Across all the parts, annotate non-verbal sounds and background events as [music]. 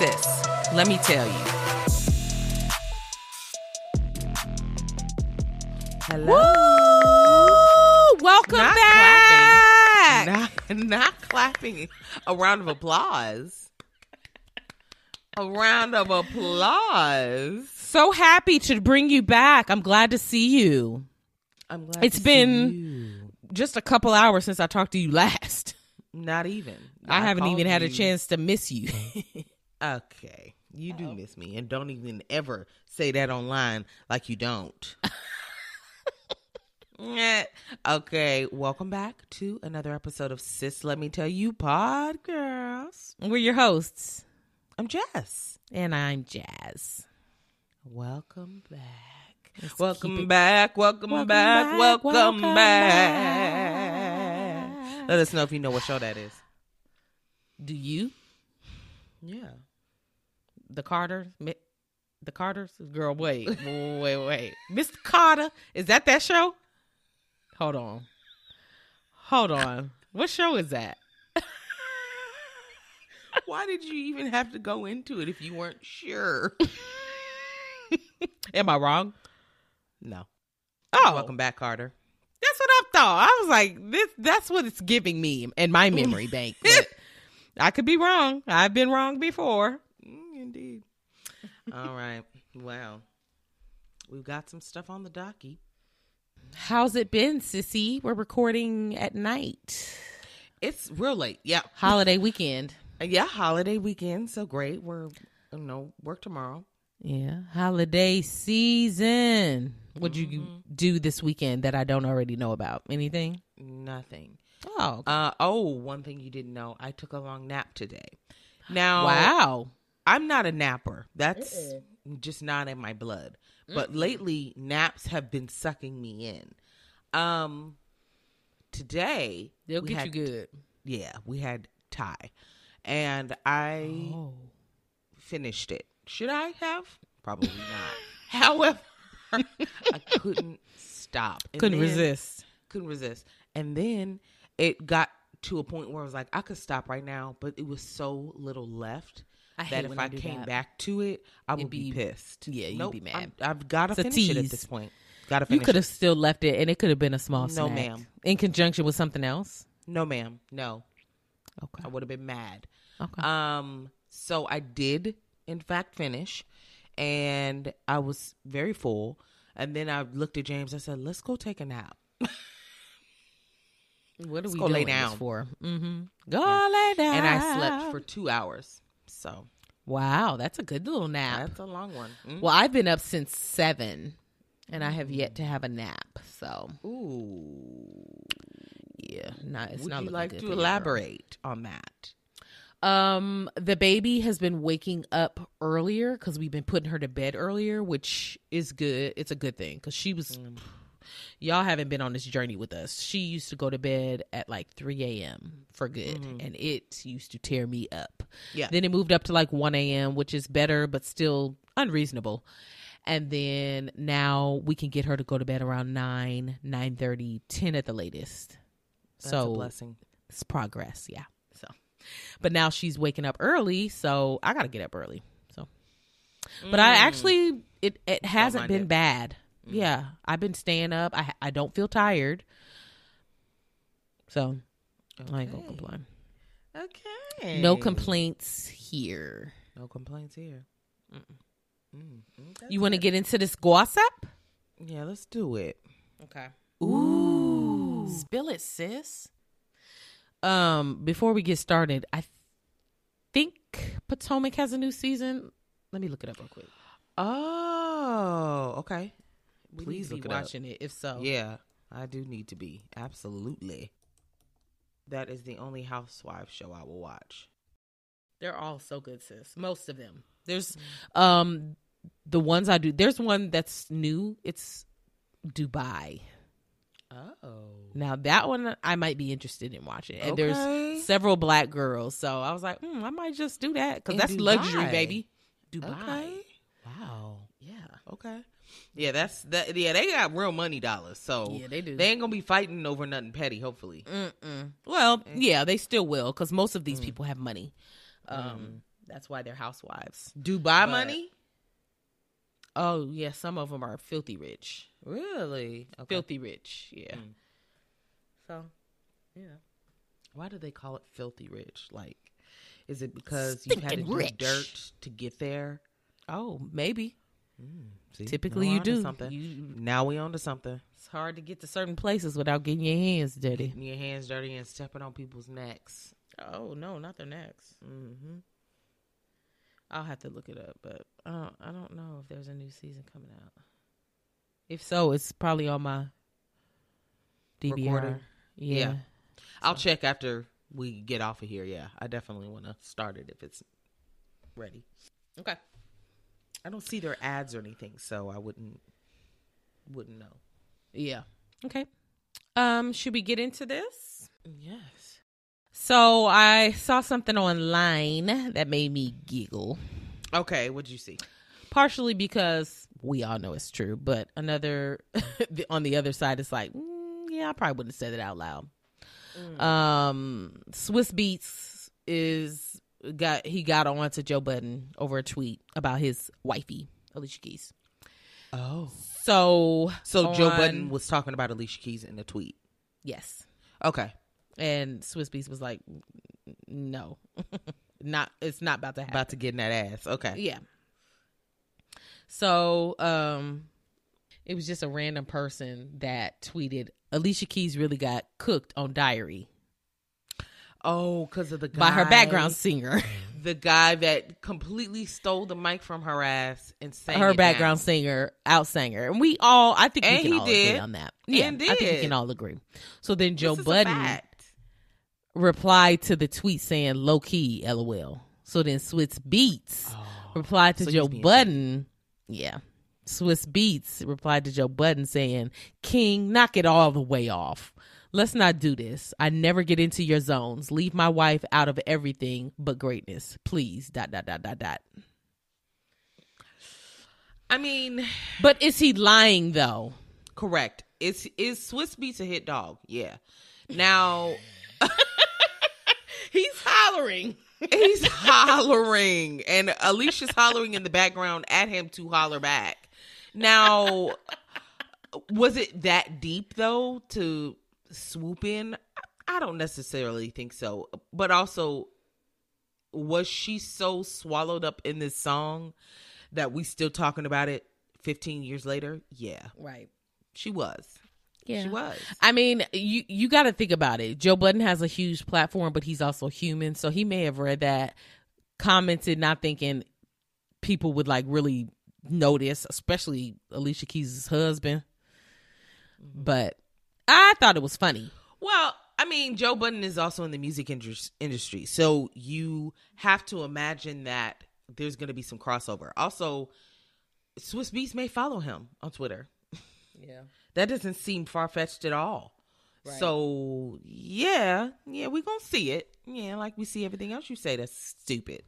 sis. Let me tell you. Hello. Woo! Welcome Not back. Not, not clapping. A round of applause. A round of applause. So happy to bring you back. I'm glad to see you. I'm glad It's to see been- you. Just a couple hours since I talked to you [laughs] last. not even. I, haven't even had a chance to miss you. [laughs] Okay. You do oh. miss me. And don't even ever say that online like you don't. [laughs] Okay. Welcome back to another episode of Sis Let Me Tell You Pod Girls. We're your hosts, I'm Jess. and I'm Jazz. Welcome back. Welcome back. Welcome, Welcome back. back, Welcome, welcome back. back. Let us know if you know what show that is. Do you? Yeah. The Carter? The Carters? Girl, wait. wait, wait, wait. [laughs] Mr. Carter. Is that that show? Hold on. Hold on. What show is that? [laughs] Why did you even have to go into it if you weren't sure? [laughs] Am I wrong? No. Oh, Welcome back, Carter. That's what I thought. I was like, this that's what it's giving me in my memory bank. But I could be wrong. I've been wrong before. Indeed. [laughs] All right. Wow. We've got some stuff on the docky. How's it been, sissy? We're recording at night. It's real late. Yeah. [laughs] Holiday weekend. Yeah. Holiday weekend. So great. We're, you know, work tomorrow. Yeah. Holiday season. What'd you do this weekend that I don't already know about? Anything? Nothing. Oh. okay. Uh, oh, one thing you didn't know. I took a long nap today. Now, wow. I'm not a napper. That's just not in my blood. But lately, naps have been sucking me in. Um, today They'll get had- you good. Yeah, we had Thai, and I Oh. finished it. Should I have? Probably not. [laughs] However, I couldn't stop. And Couldn't resist. Couldn't resist. And then it got to a point where I was like, I could stop right now, but it was so little left I that if I, I came that. back to it, I would be, be- pissed. yeah, you'd Nope, be mad. I'm- I've got to finish it at this point. Got to finish. You could have still left it, and it could have been a small No, snack. ma'am. In conjunction with something else. No, ma'am. No, Okay. I would have been mad. Okay. Um, so I did, in fact, finish, and I was very full. And then I looked at James. I said, "Let's go take a nap." What are Let's we go lay doing this down. for? Mm-hmm. Go lay down. And I slept for two hours. So wow, that's a good little nap. that's a long one. Mm. Well, I've been up since seven, and I have yet to have a nap. So Ooh. yeah, not it's Would not you like good to you, girl. elaborate on that? Um, the baby has been waking up earlier because we've been putting her to bed earlier, which is good. It's a good thing because she was. Y'all haven't been on this journey with us. She used to go to bed at like 3 a.m. for good, mm-hmm. and it used to tear me up. Yeah. Then it moved up to like 1 a.m., which is better, but still unreasonable. And then now we can get her to go to bed around 9, 9 30, 10 at the latest. That's so a blessing. it's progress, yeah. So, but now she's waking up early, so I got to get up early. So, but I mm. actually it it hasn't been it. bad. Yeah, I've been staying up. I I don't feel tired, so I ain't gonna complain. Okay. No complaints here. No complaints here. Mm, mm, You want to get into this gossip? Yeah, let's do it. Okay. Ooh. Spill it, sis. Um, before we get started, I think Potomac has a new season. Let me look it up real quick. Oh, okay. We Please look be up. watching it. If so, Yeah, I do need to be. Absolutely. That is the only housewife show I will watch. They're all so good, sis. Most of them. There's um the ones I do. There's one that's new. It's Dubai. Oh. Now that one I might be interested in watching. And Okay. there's several black girls, so I was like, hmm, I might just do that because that's luxury, baby. Dubai. Okay. Wow. Yeah. Okay. Yeah, that's that. Yeah, they got real money dollars, so Yeah, they do. They ain't gonna be fighting over nothing petty. Hopefully. Mm-mm. Well, yeah, they still will because most of these people have money. Um, That's why they're housewives. Dubai But- money? Oh yeah, some of them are filthy rich. Really? Okay. Filthy rich. Yeah. Mm. So, yeah. Why do they call it filthy rich? Like, is it because you had to Stinking do dirt to get there? Oh, maybe. See, Typically, you do. something. You, Now we on to something. it's hard to get to certain places without getting your hands dirty. Getting your hands dirty and stepping on people's necks. Oh no, not their necks. Mm-hmm. I'll have to look it up, but I don't, I don't know if there's a new season coming out. If so, it's probably on my DVR. Recording? Yeah. Yeah. I'll check after we get off of here. Yeah, I definitely want to start it if it's ready. Okay. I don't see their ads or anything, so I wouldn't wouldn't know. Yeah. Okay. Um, should we get into this? Yes. So I saw something online that made me giggle. Okay, what'd you see? Partially because we all know it's true, but another [laughs] on the other side is like, mm, yeah, I probably wouldn't have said it out loud. Um, Swizz Beatz is got he got on to Joe Budden over a tweet about his wifey Alicia Keys. Oh, So so Joe Budden was talking about Alicia Keys in a tweet. yes, Okay, and Swizz Beatz was like, no, [laughs] not it's not about to happen. about to get in that ass. Okay. Yeah. So, um, it was just a random person that tweeted Alicia Keys really got cooked on Diary Oh, because of the guy, by her background singer. [laughs] the guy that completely stole the mic from her ass and sang her background singer, out singer. And we all I think And we can all did. agree on that. Yeah, And I think we can all agree. So then Joe This is a Budden replied to the tweet saying low key, LOL. So then Swizz Beatz oh. replied to Oh, so Joe Budden. Yeah. Swizz Beatz replied to Joe Budden saying, King, knock it all the way off. Let's not do this. I never get into your zones. Leave my wife out of everything but greatness. Please. Dot dot dot dot dot. I mean, But is he lying though? correct. Is is Swizz Beatz a hit dog? Yeah. Now [laughs] He's hollering. he's hollering, and Alicia's hollering in the background at him to holler back. Now, was it that deep though to swoop in? I don't necessarily think so. But also, was she so swallowed up in this song that we still talking about it 15 years later? Yeah, Right. she was. Yeah. She was. I mean, you you got to think about it. Joe Budden has a huge platform, but he's also human, so he may have read that, commented, not thinking people would like really notice, especially Alicia Keys' husband. Mm-hmm. But I thought it was funny. Well, I mean, Joe Budden is also in the music indus- industry, so you have to imagine that there's going to be some crossover. Also, Swizz Beatz may follow him on Twitter. Yeah. [laughs] That doesn't seem far fetched at all. Right. So yeah, yeah, we're gonna see it. Yeah, like we see everything else you say that's stupid.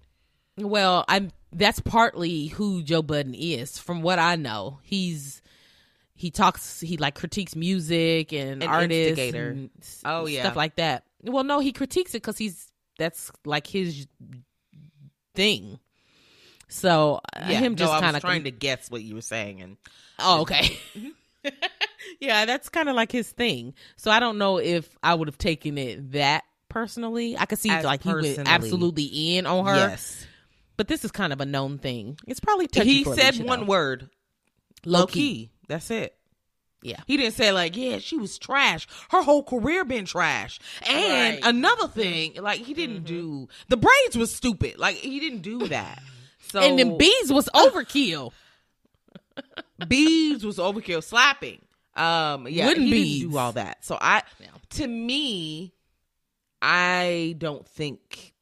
Well, I'm that's partly who Joe Budden is. From what I know, he's he talks he like critiques music and An artists and Oh, yeah. stuff like that. Well, no, he critiques it because he's that's like his thing. So uh, Yeah, him just I kind of trying to guess what you were saying, and Oh, okay. [laughs] yeah, that's kind of like his thing. So I don't know if I would have taken it that personally. I could see As like he was absolutely in on her. yes, But this is kind of a known thing. It's probably he said one word, low key. That's it. Yeah. He didn't say like, yeah, she was trash. Her whole career been trash. And Right. another thing, like he didn't do the braids was stupid. Like he didn't do that. So And then bees was [laughs] overkill. beads was overkill slapping. Um, yeah, Wooden he beads. didn't do all that. So I, Yeah. to me, I don't think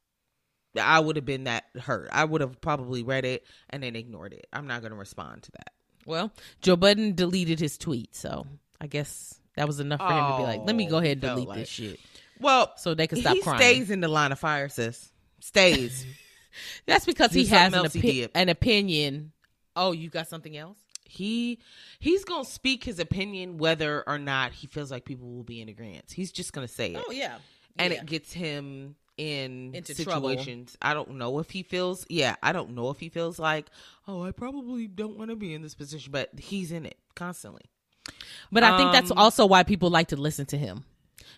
I would have been that hurt. I would have probably read it and then ignored it. I'm not going to respond to that. Well, Joe Budden deleted his tweet, so I guess that was enough for him to be like, "Let me go Oh, ahead and delete like- this shit," Well, so they can stop he crying. stays in the line of fire, sis. Stays. [laughs] That's because Do he has an, he opi- an opinion. Oh, you got something else? he he's gonna speak his opinion whether or not he feels like people will be in agreement. He's just gonna say it. Oh yeah, and Yeah. it gets him in Into trouble. situations. I don't know if he feels. Yeah, I don't know if he feels like, oh, I probably don't want to be in this position, but he's in it constantly. But I think that's Um, also why people like to listen to him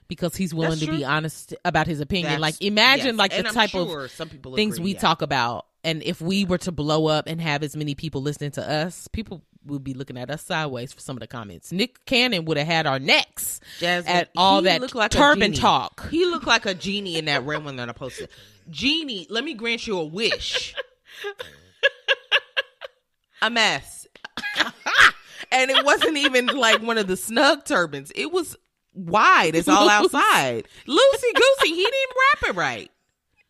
because he's willing to be honest about his opinion. That's- like imagine yes, like the and type sure of some people things agree, we yeah. talk about and if we were to blow up and have as many people listening to us, people would be looking at us sideways for some of the comments. Nick Cannon would have had our necks Jasmine, at all that looked like turban talk. He looked like a genie in that one that I posted. Genie, let me grant you a wish. a mess. and it wasn't even like one of the snug turbans. It was wide. It's all outside. Loosey goosey. He didn't wrap it right.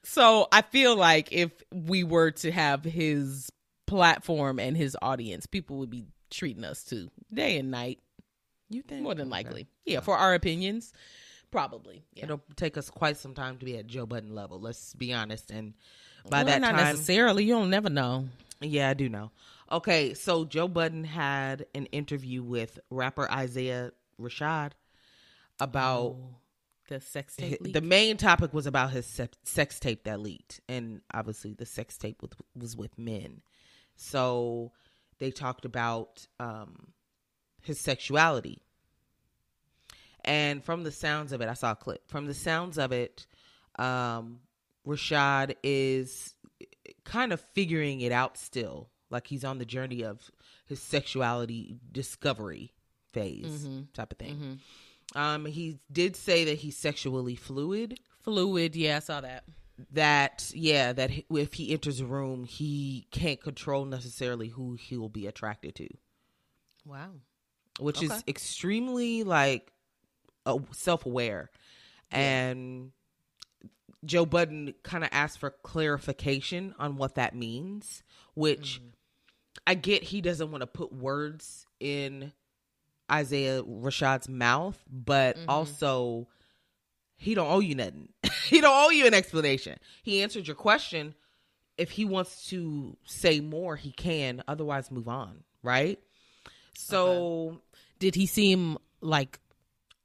So I feel like if we were to have his platform and his audience, people would be treating us to day and night, You think? more than Okay. likely. Yeah, for our opinions, probably. Yeah. It'll take us quite some time to be at Joe Budden level. Let's be honest. And by Well, that not time, necessarily. You don't never know. Yeah, I do know. Okay, so Joe Budden had an interview with rapper Isaiah Rashad about oh, the sex tape. leak? the main topic was about his sex tape that leaked, and obviously the sex tape with, was with men. So they talked about um, his sexuality, and from the sounds of it, I saw a clip. From the sounds of it, um, Rashad is kind of figuring it out still. Like he's on the journey of his sexuality discovery phase Mhm. type of thing. Mhm. Um, he did say that he's sexually fluid. fluid. Yeah, I saw that. That yeah, that if he enters a room, he can't control necessarily who he will be attracted to, Wow. which is extremely like uh, self-aware. And Joe Budden kind of asked for clarification on what that means, which I get he doesn't want to put words in Isaiah Rashad's mouth, but Mhm. also he don't owe you nothing. [laughs] he don't owe you an explanation. He answered your question. If he wants to say more, he can. Otherwise, move on. Right. So Did he seem like?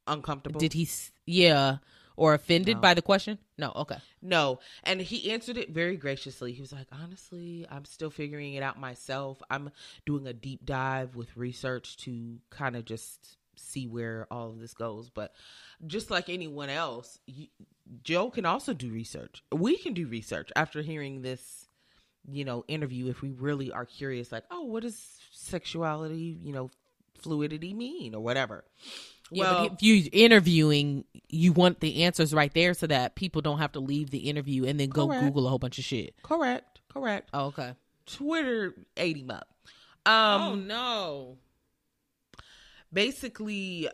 uncomfortable. Did he? Yeah. Or offended No. by the question? No. Okay. No. And he answered it very graciously. He was like, honestly, I'm still figuring it out myself. I'm doing a deep dive with research to kind of just see where all of this goes. But just like anyone else, you, Joe can also do research. We can do research after hearing this, you know, interview if we really are curious, like, oh, what does sexuality, you know, fluidity mean or whatever. Yeah, well, but if you're interviewing, you want the answers right there so that people don't have to leave the interview and then go Correct. Google a whole bunch of shit. correct, correct. Oh, okay. Twitter ate him up. Um, oh no. Basically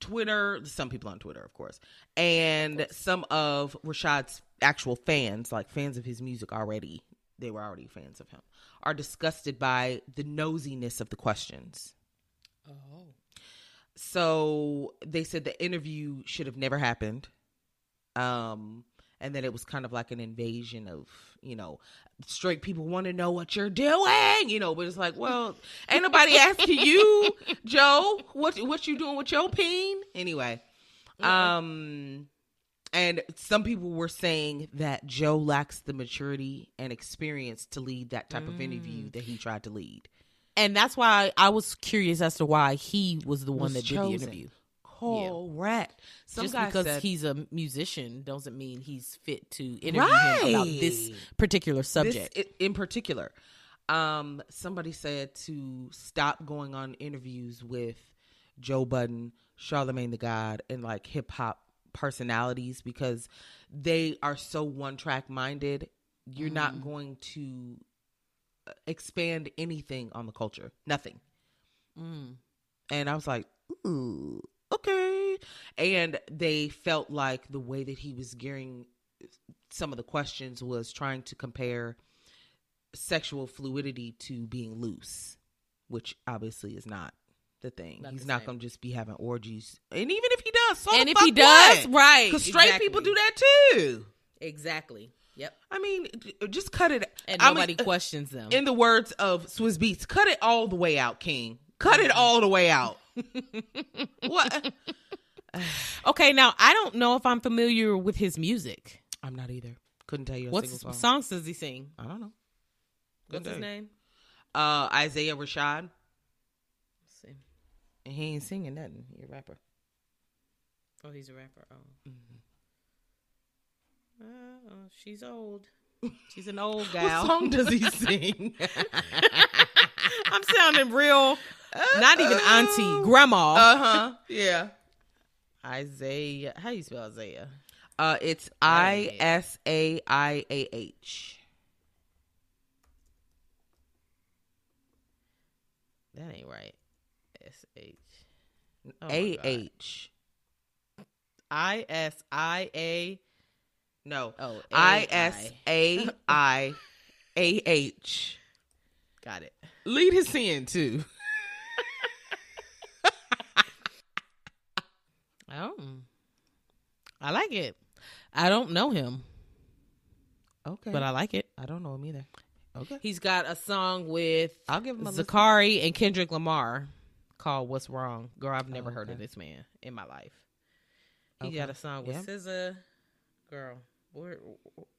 Twitter, some people on Twitter, of course, and some of Rashad's actual fans, like fans of his music already, they were already fans of him, are disgusted by the nosiness of the questions. Oh. So they said the interview should have never happened. Um, and then it was kind of like an invasion of, you know, straight people want to know what you're doing, you know, but it's like, well, ain't nobody asking you, [laughs] Joe, what what you doing with your peen? Anyway. Um and some people were saying that Joe lacks the maturity and experience to lead that type of interview that he tried to lead. And that's why I was curious as to why he was the one Was that did the interview. Correct. Some Just because said, he's a musician doesn't mean he's fit to interview him about this particular subject. This, in particular, um, somebody said to stop going on interviews with Joe Budden, Charlemagne the God, and like hip hop personalities because they are so one track minded. You're not going to uh, expand anything on the culture. Nothing. Mm. And I was like, ooh, okay. And they felt like the way that he was gearing some of the questions was trying to compare sexual fluidity to being loose, which obviously is not the thing. Not He's the not going to just be having orgies. And even if he does, so and if he does, what? right? Because straight exactly. people do that too. Exactly. Yep. I mean, just cut it. And I mean, nobody questions them. in the words of Swizz Beatz, cut it all the way out, King. Cut it all the way out. [laughs] what? okay, now I don't know if I'm familiar with his music. I'm not either. Couldn't tell you a What song. songs does he sing? I don't know. What's his you. name? Uh, Isaiah Rashad. Let's see. And he ain't singing nothing. He a rapper. Oh, he's a rapper. Oh, Mm-hmm. uh, she's old. [laughs] She's an old gal. What song does he [laughs] sing? I'm sounding real. Not even auntie, grandma. Uh huh. Yeah. [laughs] Isaiah. How do you spell Isaiah? Uh, it's That I ain't it. S A I A H. That ain't right. S H Oh my A God. H. I S I A. No. Oh, I S A I A H. [laughs] Got it. Lead his hand too. Oh, I like it. I don't know him, Okay. but I like it. I don't know him either. Okay. He's got a song with I'll give him a listen. Zacari and Kendrick Lamar called "What's Wrong." Girl, I've never Oh, heard of this man in my life. He Okay. got a song with Yeah. SZA. Girl, we're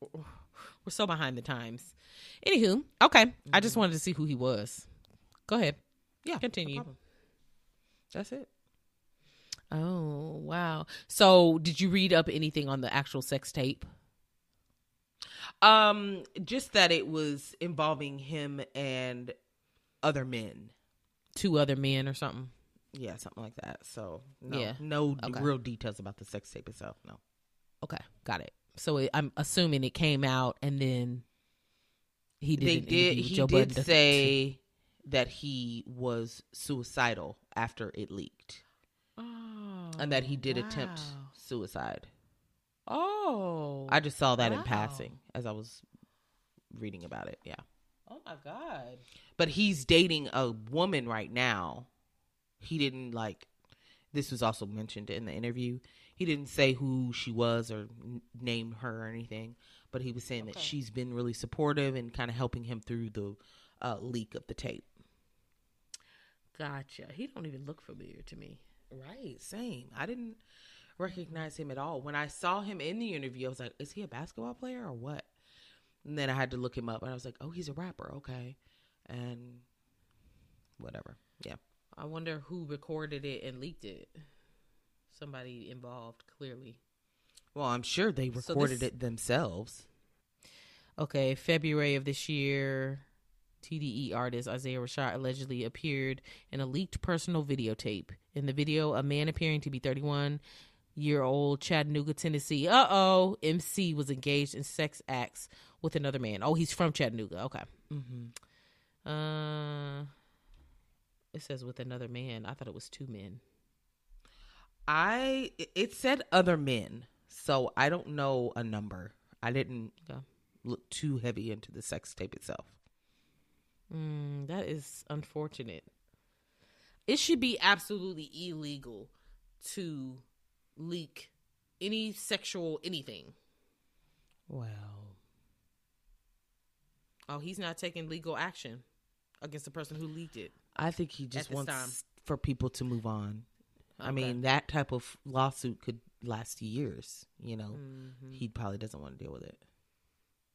we're so behind the times. Anywho, okay. I just mm-hmm. wanted to see who he was. Go ahead. Yeah. Continue. problem. That's it. Oh wow! So, did you read up anything on the actual sex tape? Um, just that it was involving him and other men. Two other men or something? Yeah, something like that. So no, Yeah. no Okay. real details about the sex tape itself. No. Okay, got it. So it, I'm assuming it came out and then he did. they did. He Joe did Budden say that he was suicidal after it leaked, oh, and that he did attempt suicide. Oh, I just saw that in passing as I was reading about it. Yeah, oh my god. but he's dating a woman right now. He didn't like. This was also mentioned in the interview. He didn't say who she was or n- name her or anything, but he was saying that she's been really supportive and kind of helping him through the uh, leak of the tape. Gotcha. He don't even look familiar to me. Right, same. I didn't recognize him at all. When I saw him in the interview, I was like, is he a basketball player or what? And then I had to look him up and I was like, oh, he's a rapper. Okay. And whatever. Yeah. I wonder who recorded it and leaked it. Somebody involved, clearly. Well, I'm sure they So recorded this- it themselves. Okay, February of this year, TDE artist Isaiah Rashad allegedly appeared in a leaked personal videotape. In the video, a man appearing to be 31 year old Chattanooga, Tennessee. Uh oh, MC was engaged in sex acts with another man. Oh, he's from Chattanooga. Okay. Mm-hmm. Uh, it says with another man. I thought it was two men. I, it said other men. So I don't know a number. I didn't Okay. look too heavy into the sex tape itself. Mm, that is unfortunate. It should be absolutely illegal to leak any sexual anything. Well, Oh, he's not taking legal action against the person who leaked it. I think he just wants time. for people to move on. I mean, that type of lawsuit could last years. You know, Mhm. he probably doesn't want to deal with it,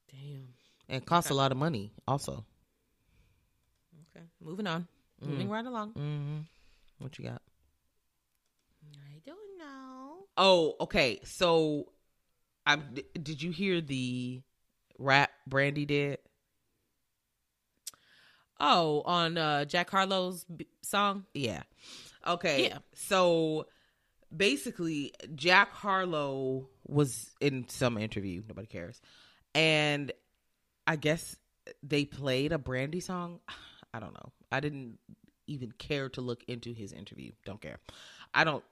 Damn. and it costs a lot of money. Also, Okay. Moving on. Moving Mm. right along. mm-hmm. what you got? I don't know. Oh, okay. So, I did you hear the rap Brandy did? Oh, on uh, Jack Harlow's b- song. Yeah. Okay. Yeah. So basically, Jack Harlow was in some interview. Nobody cares. And I guess they played a Brandy song. [sighs] I don't know. I didn't even care to look into his interview. Don't care. I don't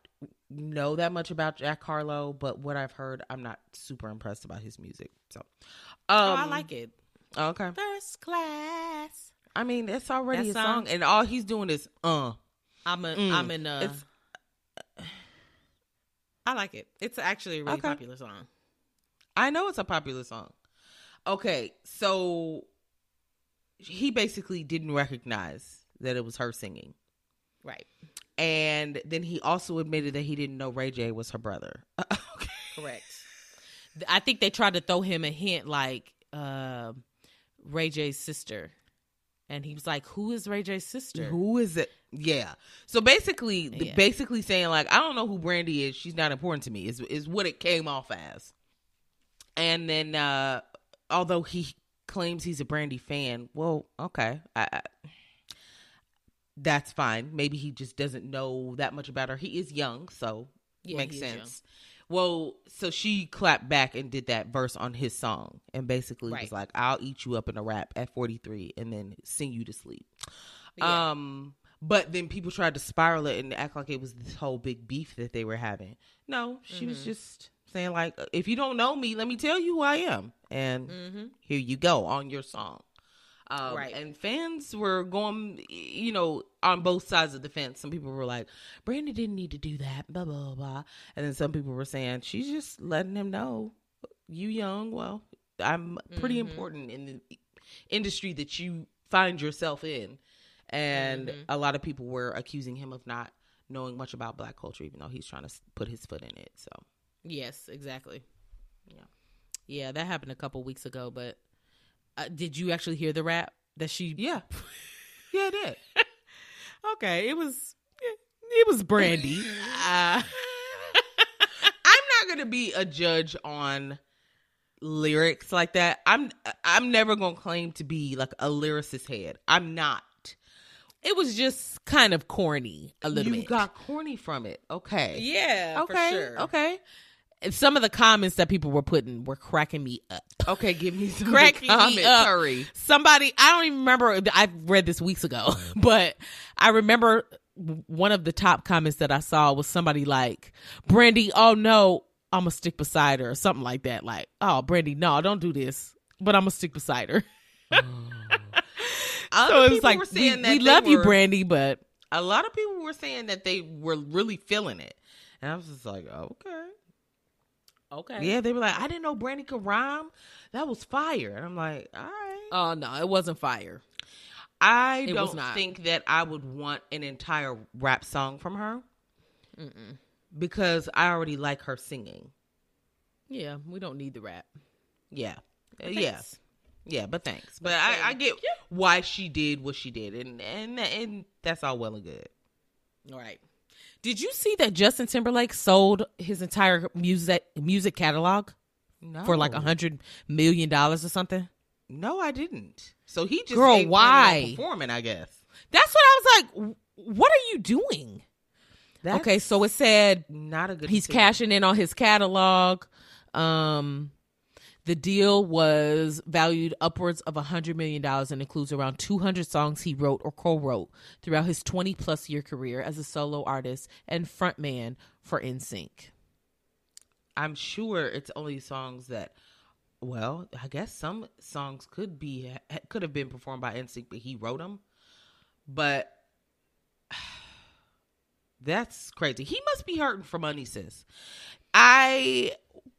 know that much about Jack Harlow, but what I've heard, I'm not super impressed about his music. So, um, oh, I like it. Okay. First class. I mean, it's already That a song, and all he's doing is uh. I'm a, Mm. I'm in uh It's- I like it. It's actually a really Okay. popular song. I know it's a popular song. Okay, so he basically didn't recognize that it was her singing. Right. And then he also admitted that he didn't know Ray J was her brother. [laughs] okay. Correct. I think they tried to throw him a hint like uh, Ray J's sister. And he was like, "Who is Ray J's sister?" Who is it? Yeah. So basically, the- Yeah. basically saying like, I don't know who Brandy is. She's not important to me. Is is what it came off as. And then, uh although he claims he's a Brandy fan, well, okay, I, I, that's fine. Maybe he just doesn't know that much about her. He is young, so Yeah, makes sense. Well, so she clapped back and did that verse on his song, and basically was like, "I'll eat you up in a rap at 43, and then sing you to sleep." Yeah. Um, but then people tried to spiral it and act like it was this whole big beef that they were having. No, she was Mhm. just saying like, if you don't know me, let me tell you who I am, and Mm-hmm. here you go on your song. Um, Right. And fans were going, you know, on both sides of the fence. Some people were like, Brandy didn't need to do that, blah, blah, blah, blah. And then some people were saying, she's just letting him know, you young, well, I'm pretty Mhm. important in the industry that you find yourself in. And Mhm. a lot of people were accusing him of not knowing much about black culture, even though he's trying to put his foot in it. So, Yes, exactly. Yeah. yeah, that happened a couple weeks ago. But uh, did you actually hear the rap that she? yeah. [laughs] Yeah, it did. [laughs] Okay, it was it was Brandy. [laughs] uh, I'm not gonna be a judge on lyrics like that. I'm I'm never gonna claim to be like a lyricist head. I'm not. it was just kind of corny a little you bit. You got corny from it. Okay. yeah, okay. for sure. Okay. Some of the comments that people were putting were cracking me up. Okay. Give me [laughs] some cracking good me comments. up. Hurry. Somebody, I don't even remember. I read this weeks ago, [laughs] but I remember one of the top comments that I saw was somebody like, "Brandy, oh no, I'm gonna stick beside her," or something like that. Like, "Oh, Brandy, no, don't do this," but I'm gonna stick beside her. [laughs] Other so it was like, we, that we love you, Brandy, but A lot of people were saying that they were really feeling it, and I was just like, okay. Okay, Yeah, they were like, I didn't know Brandy could rhyme. That was fire. And I'm like, all right. Oh no, it wasn't fire. I It don't think that I would want an entire rap song from her Mm-mm. because I already like her singing. Yeah, we don't need the rap. Yeah. Uh, But yeah. thanks. Yeah, but thanks. But But I, I get why she did what she did and, and and that's all well and good. All right. Did you see that Justin Timberlake sold his entire music music catalog No. for like a hundred million dollars or something? No, I didn't. So he just Girl, ain't planning on why? performing, I guess. That's what I was like. What are you doing? That's okay, so it said not a good he's decision. cashing in on his catalog. Um, the deal was valued upwards of a hundred million dollars and includes around two hundred songs he wrote or co-wrote throughout his twenty plus year career as a solo artist and frontman for NSYNC. I'm sure it's only songs that well, I guess some songs could be could have been performed by NSYNC, but he wrote them. But [sighs] that's crazy. He must be hurting for money, sis. I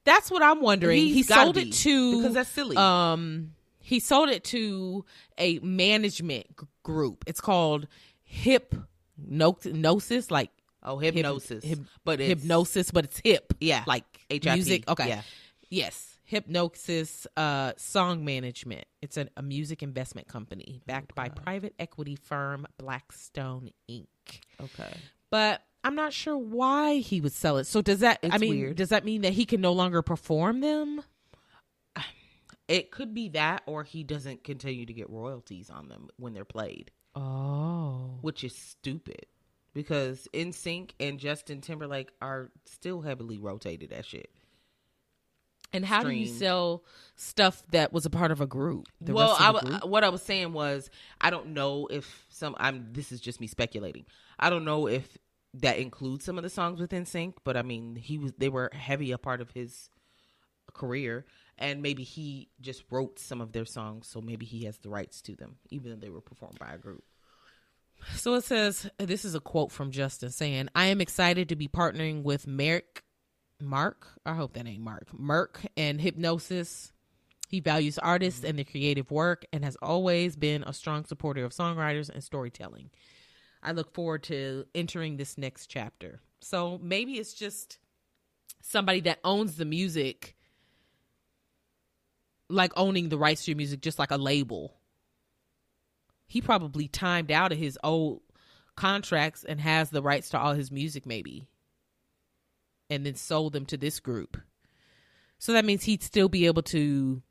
That's what I'm wondering. he's he sold it to because that's silly. um he sold it to a management g- group. It's called Hipgnosis, like oh, hypnosis, hyp- but it's, hypnosis, but it's hip. Yeah, like HIP. music. Okay, Yeah. yes, Hipgnosis uh, Song Management. It's an, a music investment company backed by private equity firm Blackstone Inc. Okay. But I'm not sure why he would sell it. So does that? I mean, weird. does that mean that he can no longer perform them? It could be that, or he doesn't continue to get royalties on them when they're played, Oh, which is stupid. Because NSYNC and Justin Timberlake are still heavily rotated that shit. and how do you sell stuff that was a part of a group? The well, rest of the w- group? what I was saying was I don't know if some. I'm. This is just me speculating. I don't know if that includes some of the songs with NSYNC, but I mean, he was. They were heavy a part of his career, and maybe he just wrote some of their songs, so maybe he has the rights to them, even though they were performed by a group. So it says, this is a quote from Justin saying, I am excited to be partnering with Merrick, Mark, I hope that ain't Mark, Merck and Hipgnosis. He values artists mm-hmm. and their creative work and has always been a strong supporter of songwriters and storytelling. I look forward to entering this next chapter. So maybe it's just somebody that owns the music like owning the rights to your music, just like a label. He probably timed out of his old contracts and has the rights to all his music, maybe, and then sold them to this group. So that means he'd still be able to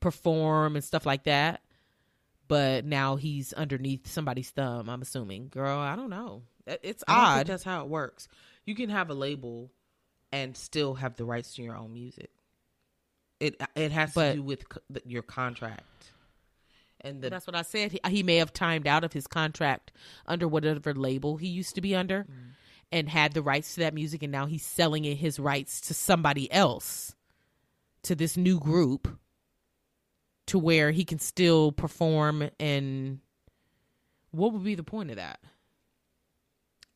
perform and stuff like that. But now he's underneath somebody's thumb. I'm assuming, girl. I don't know. It's I don't think odd. that's how it works. You can have a label and still have the rights to your own music. It it has But- to do with c- the- your contract. And the That's what I said. He, he may have timed out of his contract under whatever label he used to be under mm-hmm. and had the rights to that music, and now he's selling it his rights to somebody else, to this new group, to where he can still perform. And what would be the point of that?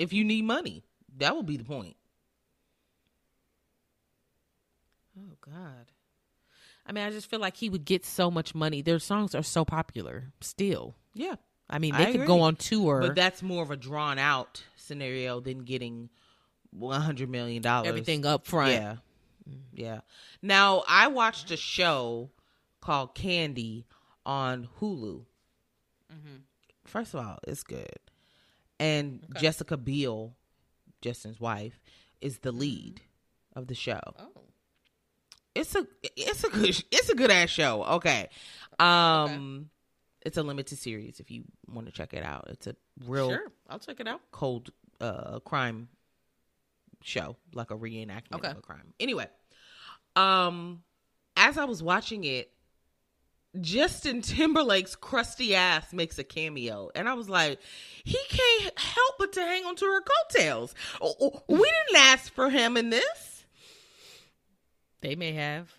if you need money, that would be the point. Oh, God. I mean, I just feel like he would get so much money. Their songs are so popular still. Yeah. I mean, I they could agree. go on tour. But that's more of a drawn out scenario than getting one hundred million dollars. everything up front. Yeah, yeah. Now I watched a show called Candy on Hulu. Mm-hmm. First of all, it's good, and Jessica Biel, Justin's wife, is the lead of the show. Oh. It's a it's a good it's a good ass show. Okay, um, it's a limited series if you want to check it out. It's a real Sure. I'll check it out. cold uh crime show like a reenactment Okay. of a crime anyway um as i was watching it justin timberlake's crusty ass makes a cameo. And i was like he can't help but to hang on to her coattails. We didn't ask for him in this. They may have.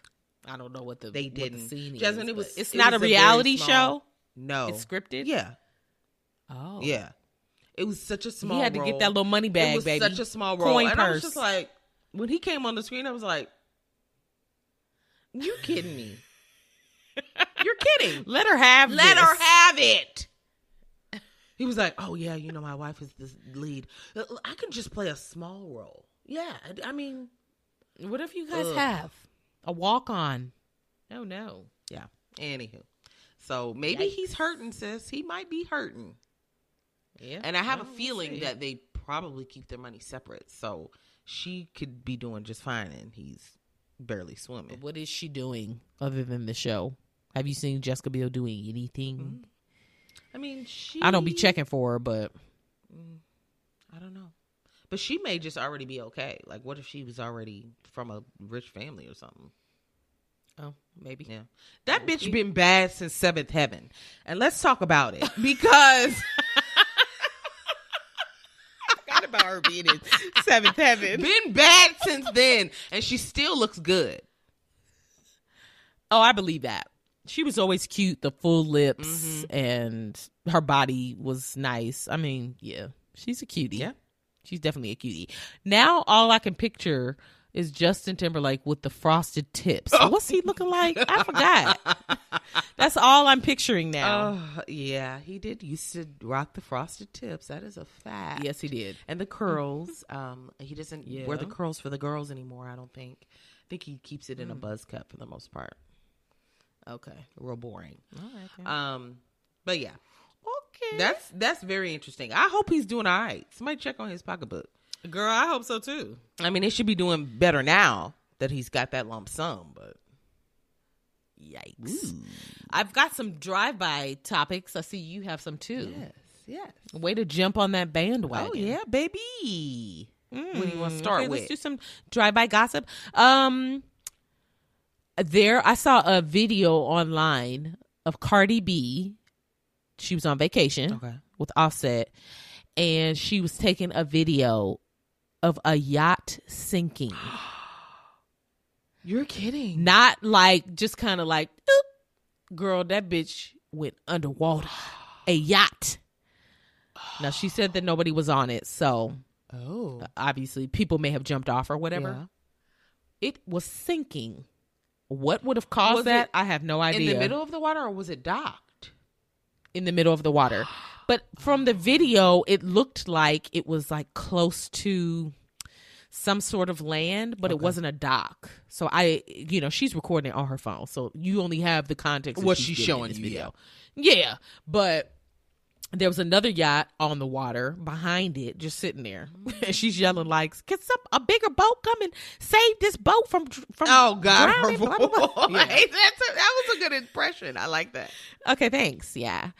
I don't know what the they what the didn't. scene Jasmine, is, it was it's it not was a reality small- show. no. It's scripted. yeah. Oh, yeah. It was such a small He had to role. get that little money bag, it was baby. such a small role. Coin and i was just like when he came on the screen i was like you kidding me [laughs] you're kidding Let her have. let this. her have it he was like oh yeah you know my wife is the lead Uh, i can just play a small role yeah i I mean What if you guys Ugh. have a walk on? Oh no. yeah anywho so maybe he's hurting sis he might be hurting Yeah. and i have a feeling see. that they probably keep their money separate so she could be doing just fine and he's barely swimming What is she doing other than the show? Have you seen Jessica Biel doing anything? Mm. I mean, she. I don't be checking for her, but mm, I don't know, but she may just already be okay. Like, what if she was already from a rich family or something? oh, maybe. Yeah, that bitch been bad since seventh heaven, and let's talk about it [laughs] because [laughs] I Forgot about her being in seventh heaven. been bad since then, and she still looks good. Oh, I believe that. She was always cute, the full lips, and her body was nice. I mean, yeah, she's a cutie. Yeah. She's definitely a cutie. Now, all I can picture is Justin Timberlake with the frosted tips. What's he looking like? I [laughs] forgot. That's all I'm picturing now. Oh, yeah, he did used to rock the frosted tips. That is a fact. yes, he did. and the curls. Um, he doesn't wear the curls for the girls anymore. I don't think. I think he keeps it in a buzz cut for the most part. Okay. Real boring. All right. then. Um, but yeah, okay. that's that's very interesting. I hope he's doing all right. Somebody check on his pocketbook. Girl, I hope so too. I mean, it should be doing better now that he's got that lump sum. But Yikes. I've got some drive-by topics. I see you have some too. yes, yes. Way to jump on that bandwagon. Oh yeah, baby. what do you want to Mm, start okay, with? Let's do some drive-by gossip. Um, there I saw a video online of Cardi B. She was on vacation Okay. with Offset, and she was taking a video of a yacht sinking. [gasps] You're kidding. Not like just kind of like, "Oop." girl, that bitch went underwater. A yacht. Now she said that nobody was on it, so Oh, obviously people may have jumped off or whatever. It was sinking. What would have caused Was that? I have no idea. in the middle of the water, or was it docked? in the middle of the water. But from the video, it looked like it was like close to some sort of land, but it wasn't a dock. So I, you know, she's recording it on her phone, so you only have the context of What she's she's showing this you, video. Yeah, but there was another yacht on the water behind it, just sitting there, [laughs] and she's yelling like, "Can some a bigger boat come and save this boat from from?" Oh God, her drowning?" Blah, blah, blah. Yeah. [laughs] That's a, that was a good impression. I like that. Okay, thanks. Yeah.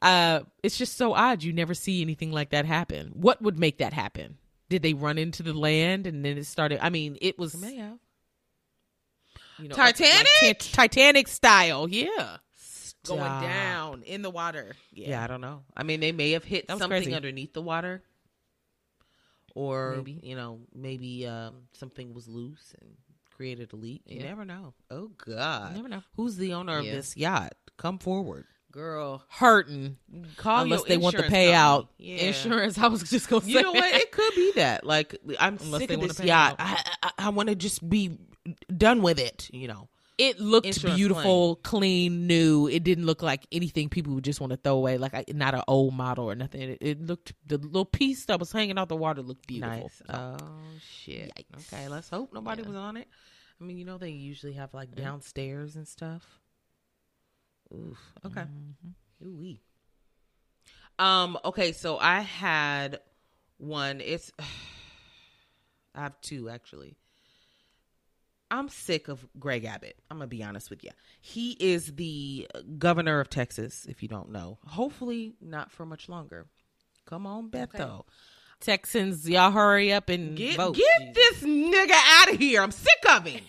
Uh it's just so odd you never see anything like that happen. What would make that happen? Did they run into the land and then it started I mean, it was you know, Titanic? like Ti- Titanic style. Yeah. Going Stop. down in the water. Yeah. I don't know. I mean, they may have hit something crazy. underneath the water, or Maybe. you know, maybe um, something was loose and created a leak. You Yeah. never know. Oh God, You never know. Who's the owner Yeah. of this yacht? Come forward. Girl, hurting Call unless they want the payout. Yeah. Insurance. [laughs] I was just going to say. You know what? It could be that. Like, I'm Unless sick they of wanna this pay yacht. out. I, I, I want to just be done with it. You know. It looked beautiful, clean, new. It didn't look like anything people would just want to throw away, like I- not an old model or nothing. It, it looked the little piece that was hanging out the water looked beautiful. Nice. Oh shit. Yikes. Okay, let's hope nobody Yeah. was on it. I mean, you know they usually have like downstairs and stuff. Oof. Okay. Ooh wee. Um. Okay. So I had one. It's. [sighs] I have two actually. I'm sick of Greg Abbott. I'm gonna be honest with you. He is the governor of Texas. If you don't know, hopefully not for much longer. Come on, Beto. Texans, y'all hurry up and Get vote. get this nigga out of here. I'm sick of him.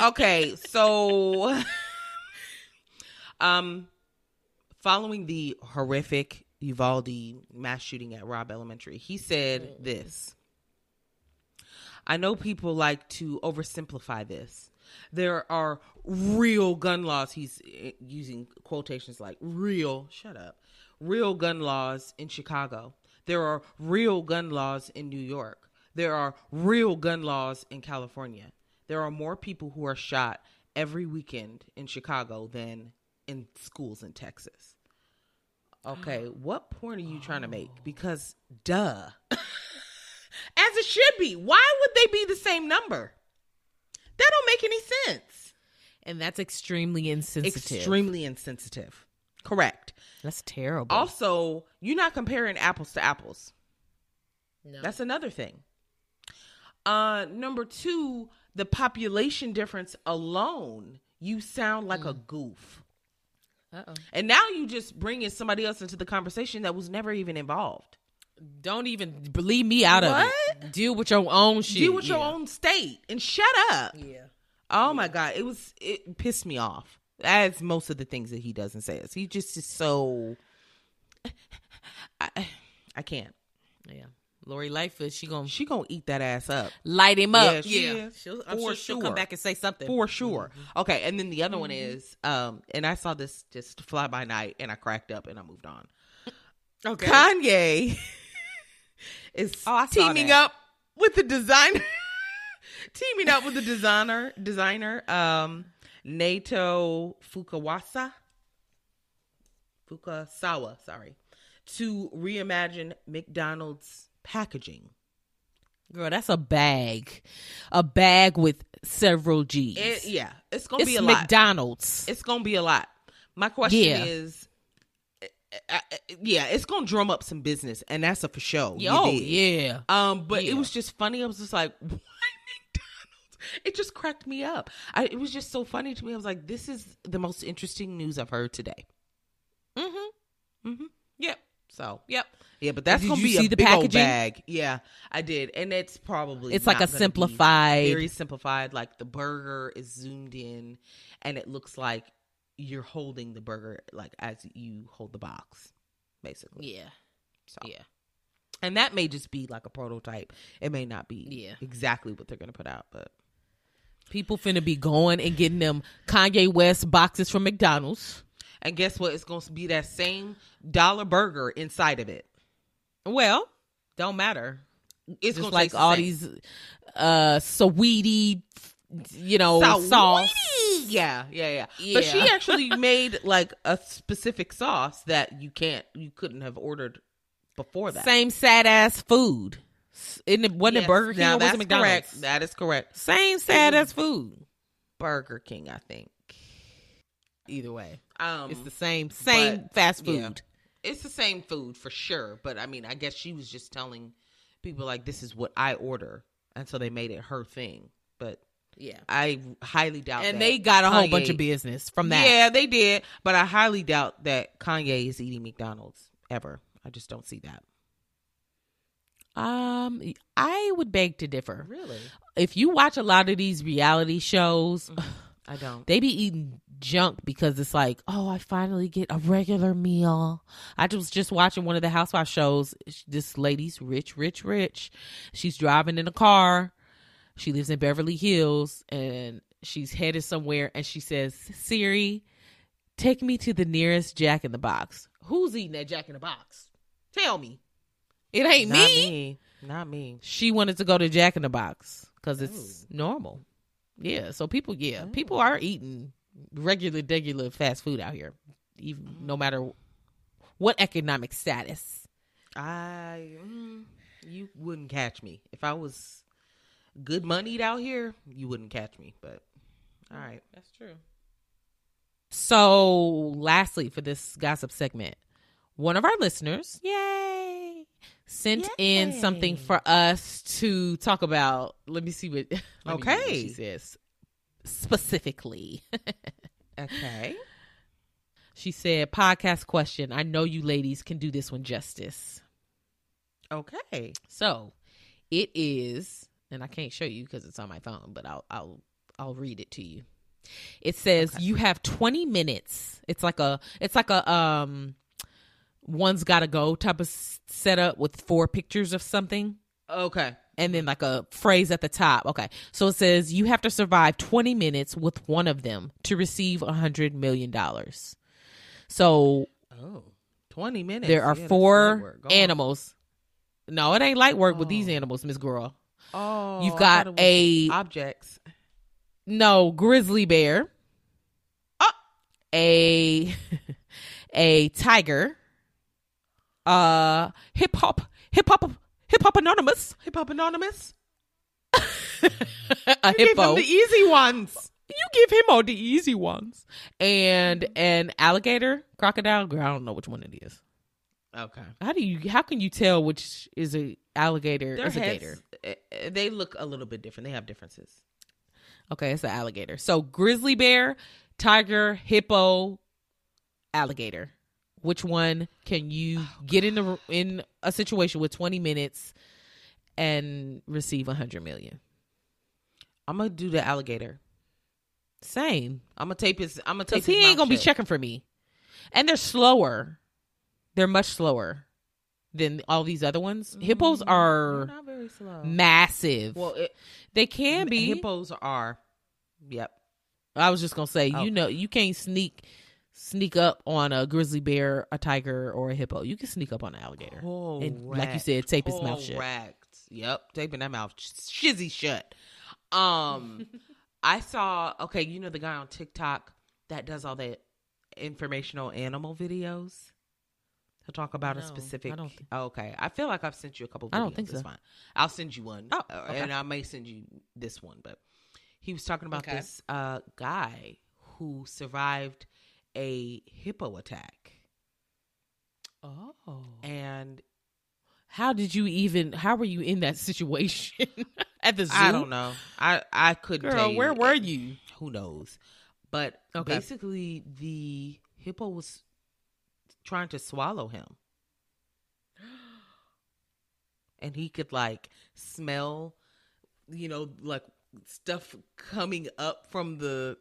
okay, so [laughs] um following the horrific Uvalde mass shooting at Robb Elementary, he said this. I know people like to oversimplify this. There are real gun laws. He's eh, using quotations like real, shut up, real gun laws in Chicago. There are real gun laws in New York. There are real gun laws in California. There are more people who are shot every weekend in Chicago than in schools in Texas. Okay, [gasps] what point are you trying to make? Because, duh. [laughs] As it should be. Why would they be the same number? That don't make any sense. and that's extremely insensitive. Extremely insensitive. Correct. That's terrible. Also, you're not comparing apples to apples. No. That's another thing. Uh number 2, the population difference alone, you sound like a goof. Uh-oh. And now you just bringing somebody else into the conversation that was never even involved. Don't even believe me out of it. Deal with your own shit. Deal with your own state and shut up. Yeah. Oh my god, it was it pissed me off. As most of the things that he does and says, he just is so. I, I can't. Yeah. Lori Lightfoot, she gonna She gonna eat that ass up light him up. Yeah, she is. She'll, I'm For sure she'll come back and say something. for sure. Okay, and then the other one is, um, and I saw this just fly by night, and I cracked up, and I moved on. okay. Kanye [laughs] [laughs] is Oh, teaming that. up with the designer, [laughs] teaming up with the designer, designer, um, Nato Fukawasa Fukasawa, sorry, to reimagine McDonald's packaging. Girl, that's a bag. A bag with several G's. It, yeah, it's gonna it's be a lot. McDonald's. It's gonna be a lot. My question Yeah. is. Uh, yeah, it's gonna drum up some business, and that's a for sure. You oh, yeah. Um, but Yeah. it was just funny. I was just like, [laughs] why McDonald's? It just cracked me up. I, it was just so funny to me. I was like, this is the most interesting news I've heard today. Mm-hmm. Mm-hmm. Yep. So, Yep. yeah, but that's gonna you be a the big old packaging? bag. Yeah, I did, and it's probably It's like a simplified- very simplified. Like the burger is zoomed in, and it looks like you're holding the burger like as you hold the box, basically. Yeah. So, Yeah. and that may just be like a prototype. It may not be Yeah. exactly what they're gonna put out, but People finna be going and getting them Kanye West boxes from McDonald's. and guess what? It's gonna be that same dollar burger inside of it. Well, don't matter. It's Just like all same. these uh sweetie, you know, sauce. Yeah, yeah, yeah, But she [laughs] actually made like a specific sauce that you can't, you couldn't have ordered before that. Same sad ass food. In it, wasn't it Burger King now or was it that's McDonald's? Correct. That is correct. Same sad ass food. Burger King, I think. Either way, Um, it's the same same but, fast yeah. food. it's the same food for sure. But I mean, I guess she was just telling people like this is what I order, and so they made it her thing. But Yeah, I highly doubt. and that they got a whole bunch of business from that. Yeah, they did, but I highly doubt that Kanye is eating McDonald's ever. I just don't see that. Um, I would beg to differ. Really, If you watch a lot of these reality shows, I don't. they be eating junk because it's like, oh, I finally get a regular meal. I was just watching one of the housewife shows. This lady's rich, rich, rich. She's driving in a car. She lives in Beverly Hills and she's headed somewhere and she says, Siri, take me to the nearest Jack in the Box. Who's eating that Jack in the Box? Tell me. It ain't Not me. me. Not me. She wanted to go to Jack in the Box because it's Oh. normal. Yeah, so people, yeah, people are eating regular, regular fast food out here, even no matter what economic status. I mm, you wouldn't catch me if I was good moneyed out here. You wouldn't catch me. But all right, That's true. So, lastly, for this gossip segment, one of our listeners, yay, sent in something for us to talk about. Let me see what. [laughs] let me read what Okay. she says specifically. [laughs] okay. She said, podcast question. I know you ladies can do this one justice. Okay. So it is, and I can't show you because it's on my phone, but I'll I'll I'll read it to you. It says Okay. you have 20 minutes. It's like a it's like a um one's gotta go type of setup with four pictures of something Okay. and then like a phrase at the top. Okay. So it says you have to survive 20 minutes with one of them to receive a hundred million dollars. So Oh. 20 minutes. there are Yeah, four. Go on. animals. No, it ain't light work with these Oh. animals, Miss Girl. Oh, You've got thought it was a objects. no grizzly bear, Oh. a [laughs] a tiger, uh hip hop hip hop hip hop anonymous, Hip Hop Anonymous. [laughs] a You hippo. the easy ones. you give him all the easy ones, and an alligator, crocodile. Girl, I don't know which one it is. Okay. How do you? How can you tell which is a alligator? Their Is a gator. Eh, they look a little bit different. They have differences. Okay, it's an alligator. So grizzly bear, tiger, hippo, alligator. Which one can you Oh, get in the in a situation with 20 minutes and receive 100 million? I'm gonna do the alligator. Same. I'm gonna tape his. I'm gonna tape. Cuz he ain't going to be checking for me. And they're slower. They're much slower than all these other ones. Hippos Mm, are not very slow. massive. Well, it, they can be. hippos are. Yep. I was just gonna say, Oh. you know, you can't sneak sneak up on a grizzly bear, a tiger, or a hippo. You can sneak up on an alligator, and like you said, tape his mouth shut. Correct. Yep, taping that mouth shizzy shut. Um, [laughs] I saw. Okay, you know the guy on TikTok that does all the informational animal videos. He'll talk about a specific. I don't think- oh, okay, I feel like I've sent you a couple. Videos. I don't think It's so. Fine. I'll send you one. Oh, uh, okay. and I may send you this one. But he was talking about Okay. this uh, guy who survived a hippo attack, Oh, and how did you even? How were you in that [laughs] situation at the zoo? I don't know. I I couldn't tell girl. you. Where were you? Who knows? But Okay. basically, the hippo was trying to swallow him, [gasps] and he could like smell, you know, like stuff coming up from the.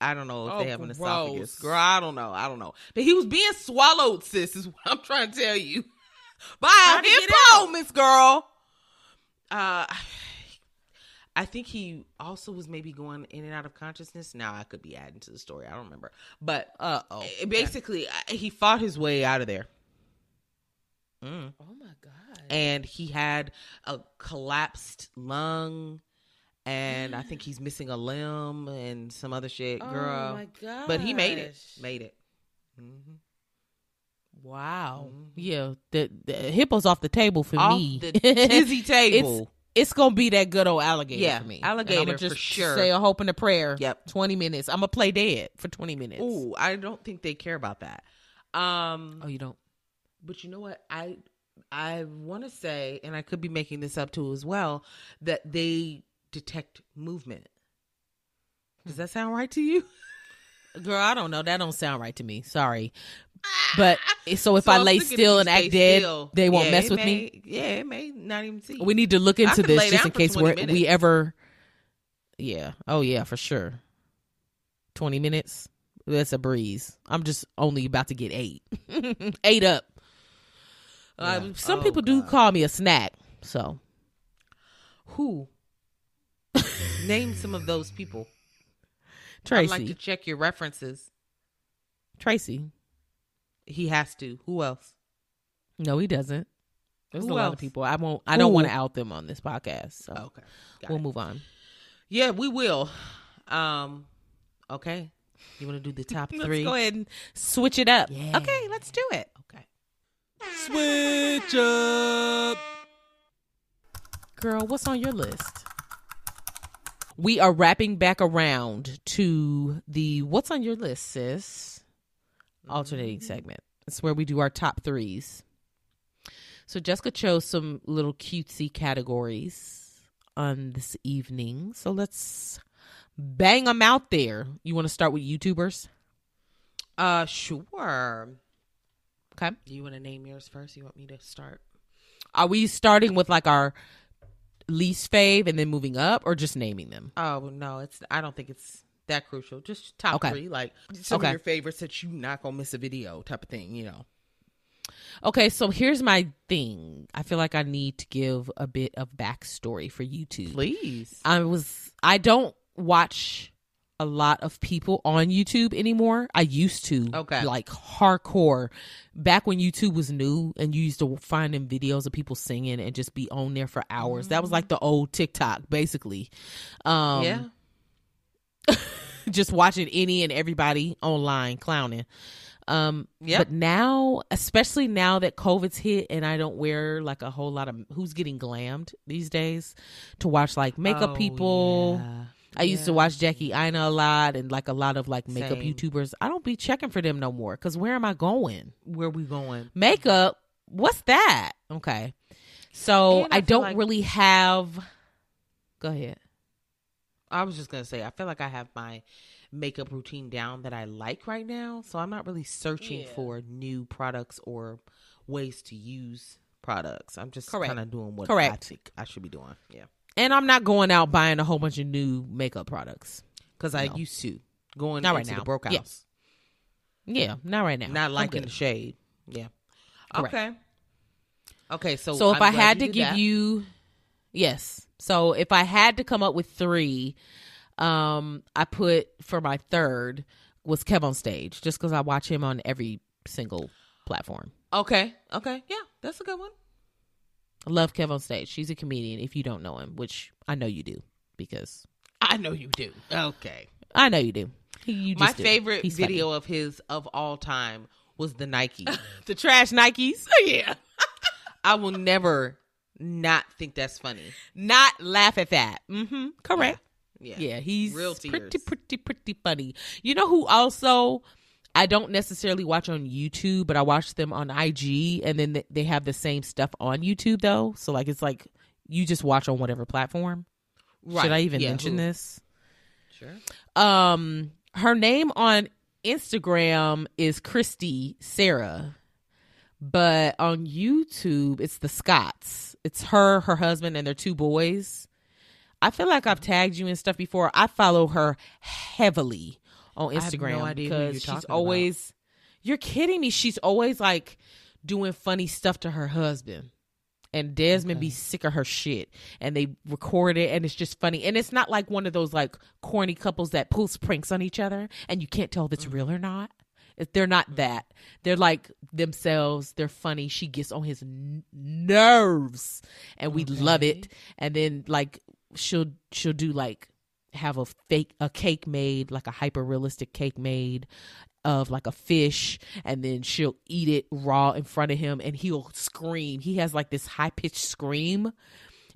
I don't know if Oh, they have an esophagus. gross. Girl, I don't know. I don't know. But he was being swallowed, sis, is what I'm trying to tell you. [laughs] By a hippo, Miss Girl. Uh I think he also was maybe going in and out of consciousness. Now I could be adding to the story. I don't remember. But Uh oh. basically, uh, he fought his way out of there. Mm. Oh my god. And he had a collapsed lung. And I think [gasps] he's missing a limb and some other shit, girl. Oh my god. but he made it. Made it. hmm Wow. Yeah, the, the hippos off the table for Off me. the [laughs] tizzy table. It's gonna be that good old alligator Yeah, for me. alligator and I'm for just sure. Say a hope and a prayer. Yep. Twenty minutes. I'm gonna play dead for twenty minutes. Ooh, I don't think they care about that. Um, Oh, you don't. but you know what? I I want to say, and I could be making this up too as well, that they detect movement. Does that sound right to you? [laughs] Girl, I don't know. That don't sound right to me. Sorry. But so if So I lay still and act dead, still, they won't yeah, mess with may- me. Yeah, it may not even see. We need to look into this just in case we're, we ever. Yeah. Oh yeah, for sure. Twenty minutes. That's a breeze. I'm just only about to get eight. [laughs] eight up. Uh, some Oh, people do call me a snack. So Who? Name some of those people. Tracy. I'd like to check your references. Tracy. He has to. Who else? No, he doesn't. There's Who a lot else? of people. I won't. I don't Who? want to out them on this podcast. So Okay. Got we'll it. move on. Yeah, we will. Um. Okay. You want to do the [laughs] top Let's three? go ahead and switch it up. Yeah. Okay, let's do it. Okay. Switch up. Girl, what's on your list? We are wrapping back around to the what's on your list, sis? Alternating segment. It's where we do our top threes. So Jessica chose some little cutesy categories on this evening. So let's bang them out there. You want to start with YouTubers? Uh, sure. Okay. Do you want to name yours first? You want me to start? Are we starting with like our least fave and then moving up or just naming them? Oh no, it's. I don't think it's that crucial. Just top Okay. three, like some Okay. of your favorites that you not gonna miss a video type of thing. You know. Okay, so here's my thing. I feel like I need to give a bit of backstory for YouTube. Please. I was I don't watch a lot of people on YouTube anymore. I used to. Okay. Like hardcore. Back when YouTube was new and you used to find them videos of people singing and just be on there for hours. That was like the old TikTok, basically. Um yeah. [laughs] just watching any and everybody online clowning. Um, Yep. but now, especially now that COVID's hit and I don't wear like a whole lot of who's getting glammed these days to watch like makeup Oh, people. yeah. I used to watch Jackie Aina a lot and like a lot of like makeup Same. YouTubers. I don't be checking for them no more because where am I going? Where we going? Makeup? What's that? Okay. So And I I, don't like- really have. Go ahead. I was just gonna say, I feel like I have my makeup routine down that I like right now, so I'm not really searching Yeah. for new products or ways to use products. I'm just kind of doing what Correct. I think I should be doing. Yeah, And I'm not going out buying a whole bunch of new makeup products. because I No. used to going Not right now. the broke Yeah. house, Yeah, not right now. not liking the shade. Yeah. Correct. Okay. Okay. So So if I had to give that. you yes. So if I had to come up with 3, um I put for my third was Kev on stage just cuz I watch him on every single platform. okay, okay, yeah, that's a good one. I love Kev on stage. She's a comedian if you don't know him, which I know you do because I know you do. Okay. I know you do. You My do. favorite He's funny. video of his of all time was the Nike. [laughs] the trash Nikes. [laughs] yeah. I will never not think that's funny. Not laugh at that. Mm-hmm. Correct. Yeah. Yeah, he's Real pretty, pretty, pretty funny. You know who also I don't necessarily watch on YouTube, but I watch them on IG, and then they have the same stuff on YouTube though. So like it's like you just watch on whatever platform. Should I even Yeah, mention who? this? Sure. Um, her name on Instagram is Christy Sarah, but on YouTube it's the Scotts. It's her, her husband, and their two boys. I feel like I've tagged you and stuff before. I follow her heavily on no Instagram who because she's talking about. always. You're kidding me. She's always like doing funny stuff to her husband. And Desmond be sick of her shit. And they record it and it's just funny. And it's not like one of those like corny couples that pulls pranks on each other and you can't tell if it's mm. real or not. If They're not mm. that. They're like themselves. They're funny. She gets on his n- nerves and we love it. And then like she'll she'll do like have a fake a cake made, like a hyper realistic cake made of like a fish and then she'll eat it raw in front of him and he'll scream. He has like this high pitched scream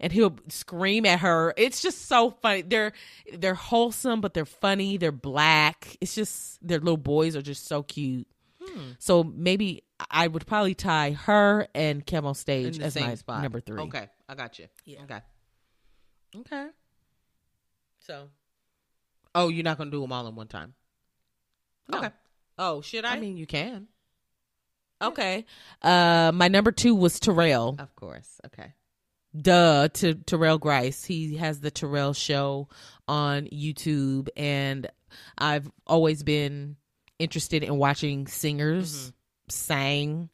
and he'll scream at her. It's just so funny. They're they're wholesome, but they're funny. They're black. It's just their little boys are just so cute. Hmm. So maybe I would probably tie her and on stage as my spot. number three. Okay, I got you. Yeah. Okay. Okay. So. Oh, you're not gonna do them all in one time. No. Okay. Oh, should I? I mean, you can. Okay. Uh, my number two was Terrell. Of course. Okay. Duh, to Terrell Grice. He has the Terrell Show on YouTube, and I've always been interested in watching singers sing.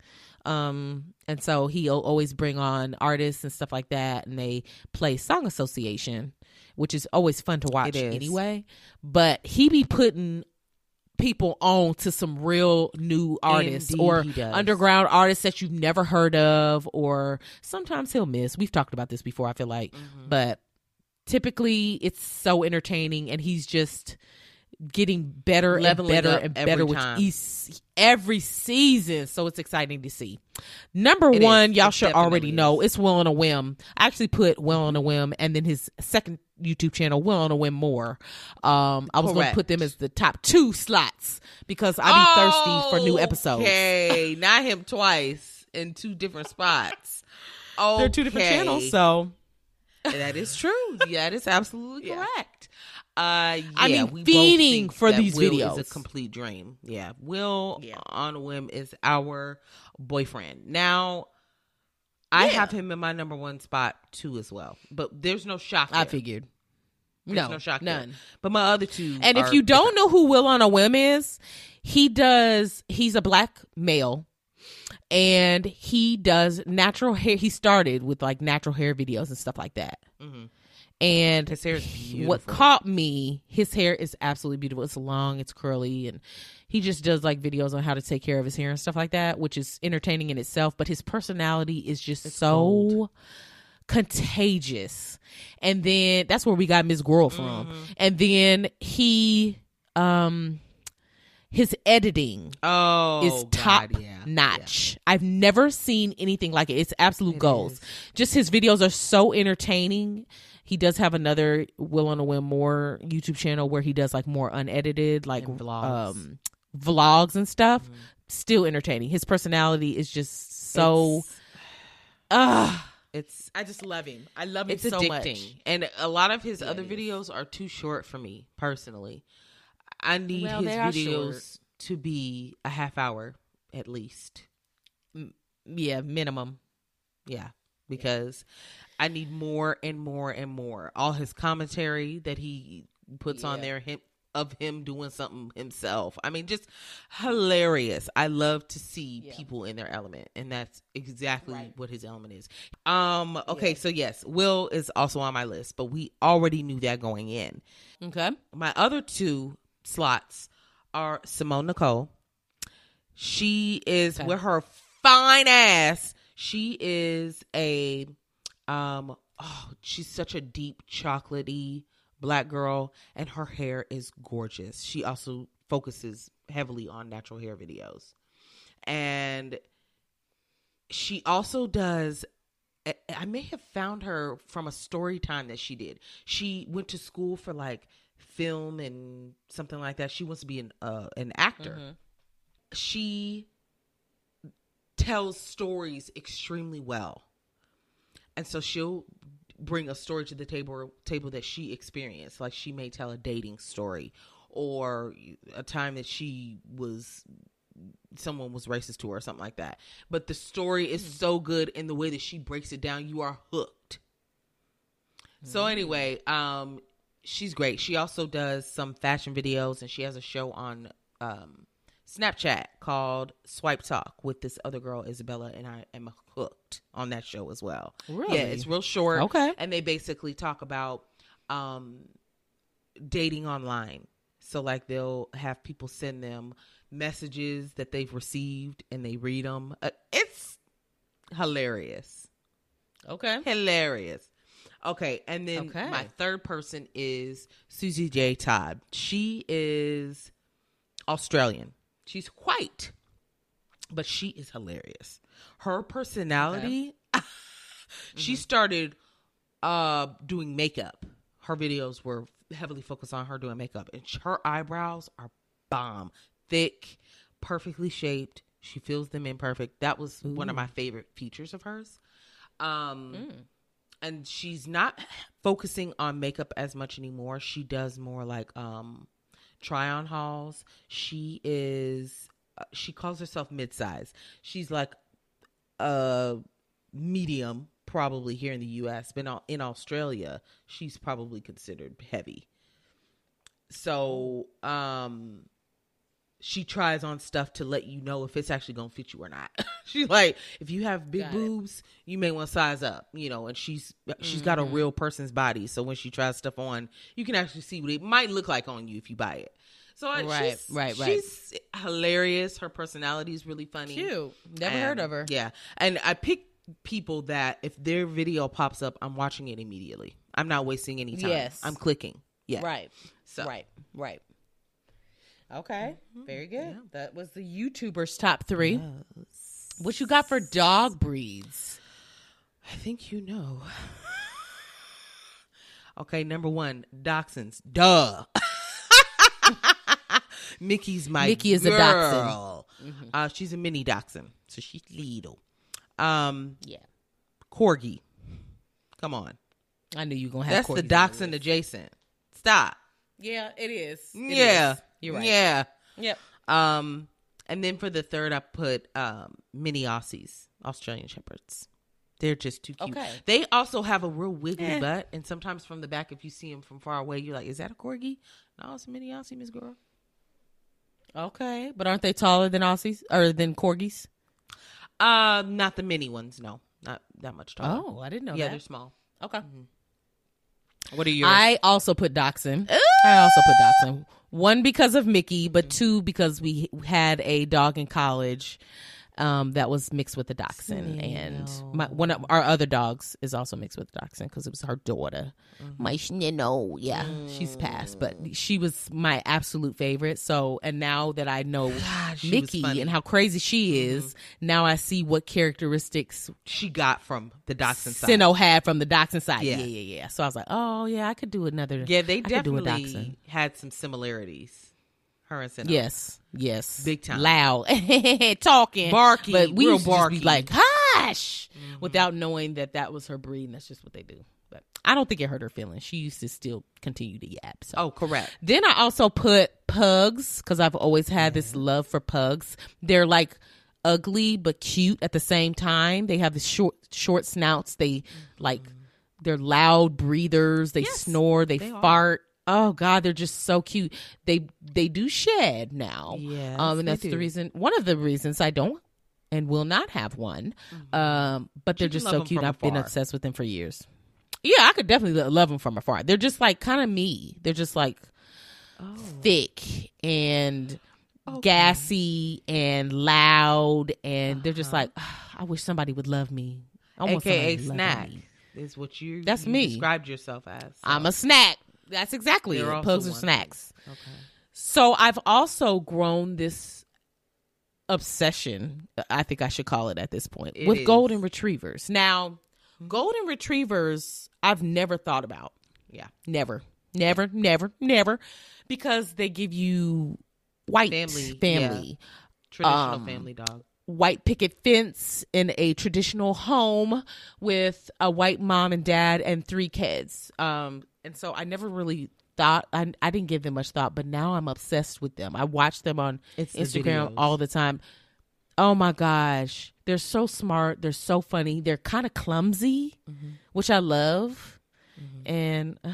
Um, and so he'll always bring on artists and stuff like that, and they play Song Association, which is always fun to watch anyway. But he be putting people on to some real new artists Indeed or underground artists that you've never heard of, or sometimes he'll miss. We've talked about this before, I feel like, Mm-hmm. but typically it's so entertaining, and he's just getting better Leveling and better and better with each, every season. So it's exciting to see. Number It one, is. y'all should already definitely know it's Will on a Whim. I actually put Will on a Whim, and then his second YouTube channel, Will on a Whim More. Um, I was going to put them as the top two slots because I be thirsty for new episodes. Okay, not him twice in two different spots. Oh, They're two different channels, so that is true. Yeah, that is absolutely Yeah. correct. Uh, yeah, I mean, we fiending for these Will videos. is a complete dream. Yeah, Will Yeah. on a whim is our boyfriend. Now, I Yeah. have him in my number one spot too as well, but there's no shock. I there. figured. There's No, no shock. there. none. But my other two, And if you don't different. know who Will on a Whim is, he does. He's a black male, and he does natural hair. He started with like natural hair videos and stuff like that. Mhm. And His hair is what caught me, his hair is absolutely beautiful. It's long, it's curly, and he just does like videos on how to take care of his hair and stuff like that, which is entertaining in itself. But his personality is just so contagious. And then that's where we got Miss Girl from. Mm-hmm. And then he, um, his editing oh, is top God, yeah. notch. I've never seen anything like it. It's absolute It goals. is. Just his videos are so entertaining. He does have another Will on a Whim More YouTube channel where he does like more unedited, like um vlogs and stuff. Mhm. Still entertaining. His personality is just so It's- ah it's I just love him. I love him it's so addicting much. and a lot of his Yeah, other videos are too short for me personally i need Well, his videos to be a half hour at least Yeah, minimum. yeah because i need more and more and more all his commentary that he puts on there him of him doing something himself i mean just hilarious i love to see Yeah. people in their element and that's exactly Right. what his element is um okay Yeah. so yes will is also on my list but we already knew that going in Okay. my other two slots are Simone Nicole. She is Okay. with her fine ass. She is a um oh, she's such a deep chocolatey black girl and her hair is gorgeous. She also focuses heavily on natural hair videos. And she also does I- may have found her from a story time that she did. She went to school for like film and something like that. She wants to be an uh, an actor. Mhm. She tells stories extremely well, and so she'll bring a story to the table table that she experienced. Like she may tell a dating story or a time that she was someone was racist to her or something like that. But the story is so good in the way that she breaks it down, you are hooked. So anyway, um she's great. She also does some fashion videos and she has a show on um Snapchat called Swipe Talk with this other girl Isabella and I am hooked on that show as well. Really? Yeah, it's real short Okay. and they basically talk about um dating online so like they'll have people send them messages that they've received and they read them uh, it's hilarious Okay. hilarious okay and then Okay. my third person is susie j todd she is australian She's white, but she is hilarious. Her personality. [laughs] she started uh doing makeup. Her videos were heavily focused on her doing makeup, and her eyebrows are bomb, thick, perfectly shaped. She fills them in perfect. That was one of my favorite features of hers. Um, and she's not focusing on makeup as much anymore. She does more like um try on hauls. She is uh, she calls herself mid-size. She's like a medium probably here in the US, but in- in Australia, she's probably considered heavy. So, um she tries on stuff to let you know if it's actually gonna fit you or not. [laughs] she's like, if you have big Got it. boobs, you may want to size up, you know. And she's she's got a Mm-hmm. real person's body, so when she tries stuff on, you can actually see what it might look like on you if you buy it. So uh, Right, she's, right, right. She's hilarious. Her personality is really funny. Cute. Never heard of her. Yeah, and I pick people that if their video pops up, I'm watching it immediately. I'm not wasting any time. Yes. I'm clicking. Yeah, Right. So Right. Right. Okay. Very good. That was the YouTubers top three. What you got for dog breeds? I think you know. [laughs] okay, number one, dachshunds. Duh. [laughs] Mickey's my Mickey is a girl. dachshund. Uh, she's a mini dachshund, so she's little. Um, Yeah. corgi. Come on, I knew you were gonna have that's the dachshund adjacent. Stop. Yeah, it is. It yeah, is. You're right. Yeah. Yep. Um, and then for the third, I put um mini Aussies, Australian Shepherds. They're just too cute. Okay. They also have a real wiggly Eh. butt, and sometimes from the back, if you see them from far away, you're like, "Is that a corgi?" No, it's a mini Aussie, Miss Girl. Okay. But aren't they taller than Aussies or than corgis? Uh, not the mini ones. No, not that much taller. Oh, I didn't know yeah, that. they're small. Okay. What are yours? I also put Dachshund. I also put Dachshund. One because of Mickey, but two because we had a dog in college um, that was mixed with the Dachshund, and my, one of our other dogs is also mixed with the Dachshund because it was her daughter. Mm-hmm. My Schnino, yeah, she's mm. passed, but she was my absolute favorite. So, and now that I know [sighs] ah, she was Mickey and how crazy she mm-hmm. is, now I see what characteristics she got from the dachshund side. Sino had from the Dachshund side. Yeah. Yeah, yeah, yeah. So I was like, oh yeah, I could do another. Yeah, they I do a definitely had some similarities. Her and Sino. Yes, yes, Big time. loud, [laughs] talking, barking. But we real used to just barky. be like, "Hush!" Mm-hmm. without knowing that that was her breed. And that's just what they do. But I don't think it hurt her feelings. She used to still continue to yap. So. Oh, correct. Then I also put pugs because I've always had this mm-hmm. love for pugs. They're like ugly but cute at the same time. They have the short short snouts. They like mm-hmm. they're loud breathers. They Yes, snore. They, they fart. Oh God, they're just so cute. They they do shed now. Yes, um, and that's the reason. One of the reasons I don't and will not have one. Um, but they're Mm-hmm. Just so cute. I've been obsessed with them for years. Yeah, I could definitely love them from afar. They're just like kind of me. They're just like thick and gassy and loud, and they're just like, "Ah, I wish somebody would love me. I want AKA snack me." is what you. That's you me. Described yourself as. I'm a snack. That's exactly They're it. Pugs are snacks. okay. So I've also grown this obsession, I think I should call it at this point, It with is. golden retrievers. Now, golden retrievers, I've never thought about. Yeah. Never, never, never, never, because they give you white Family, family, Traditional Um, family dog. white picket fence in a traditional home with a white mom and dad and three kids. Um, and so I never really thought I, I didn't give them much thought, but now I'm obsessed with them. I watch them on It's Instagram videos. all the time. Oh my gosh, they're so smart. They're so funny. They're kind of clumsy, Mm-hmm. which I love. And uh,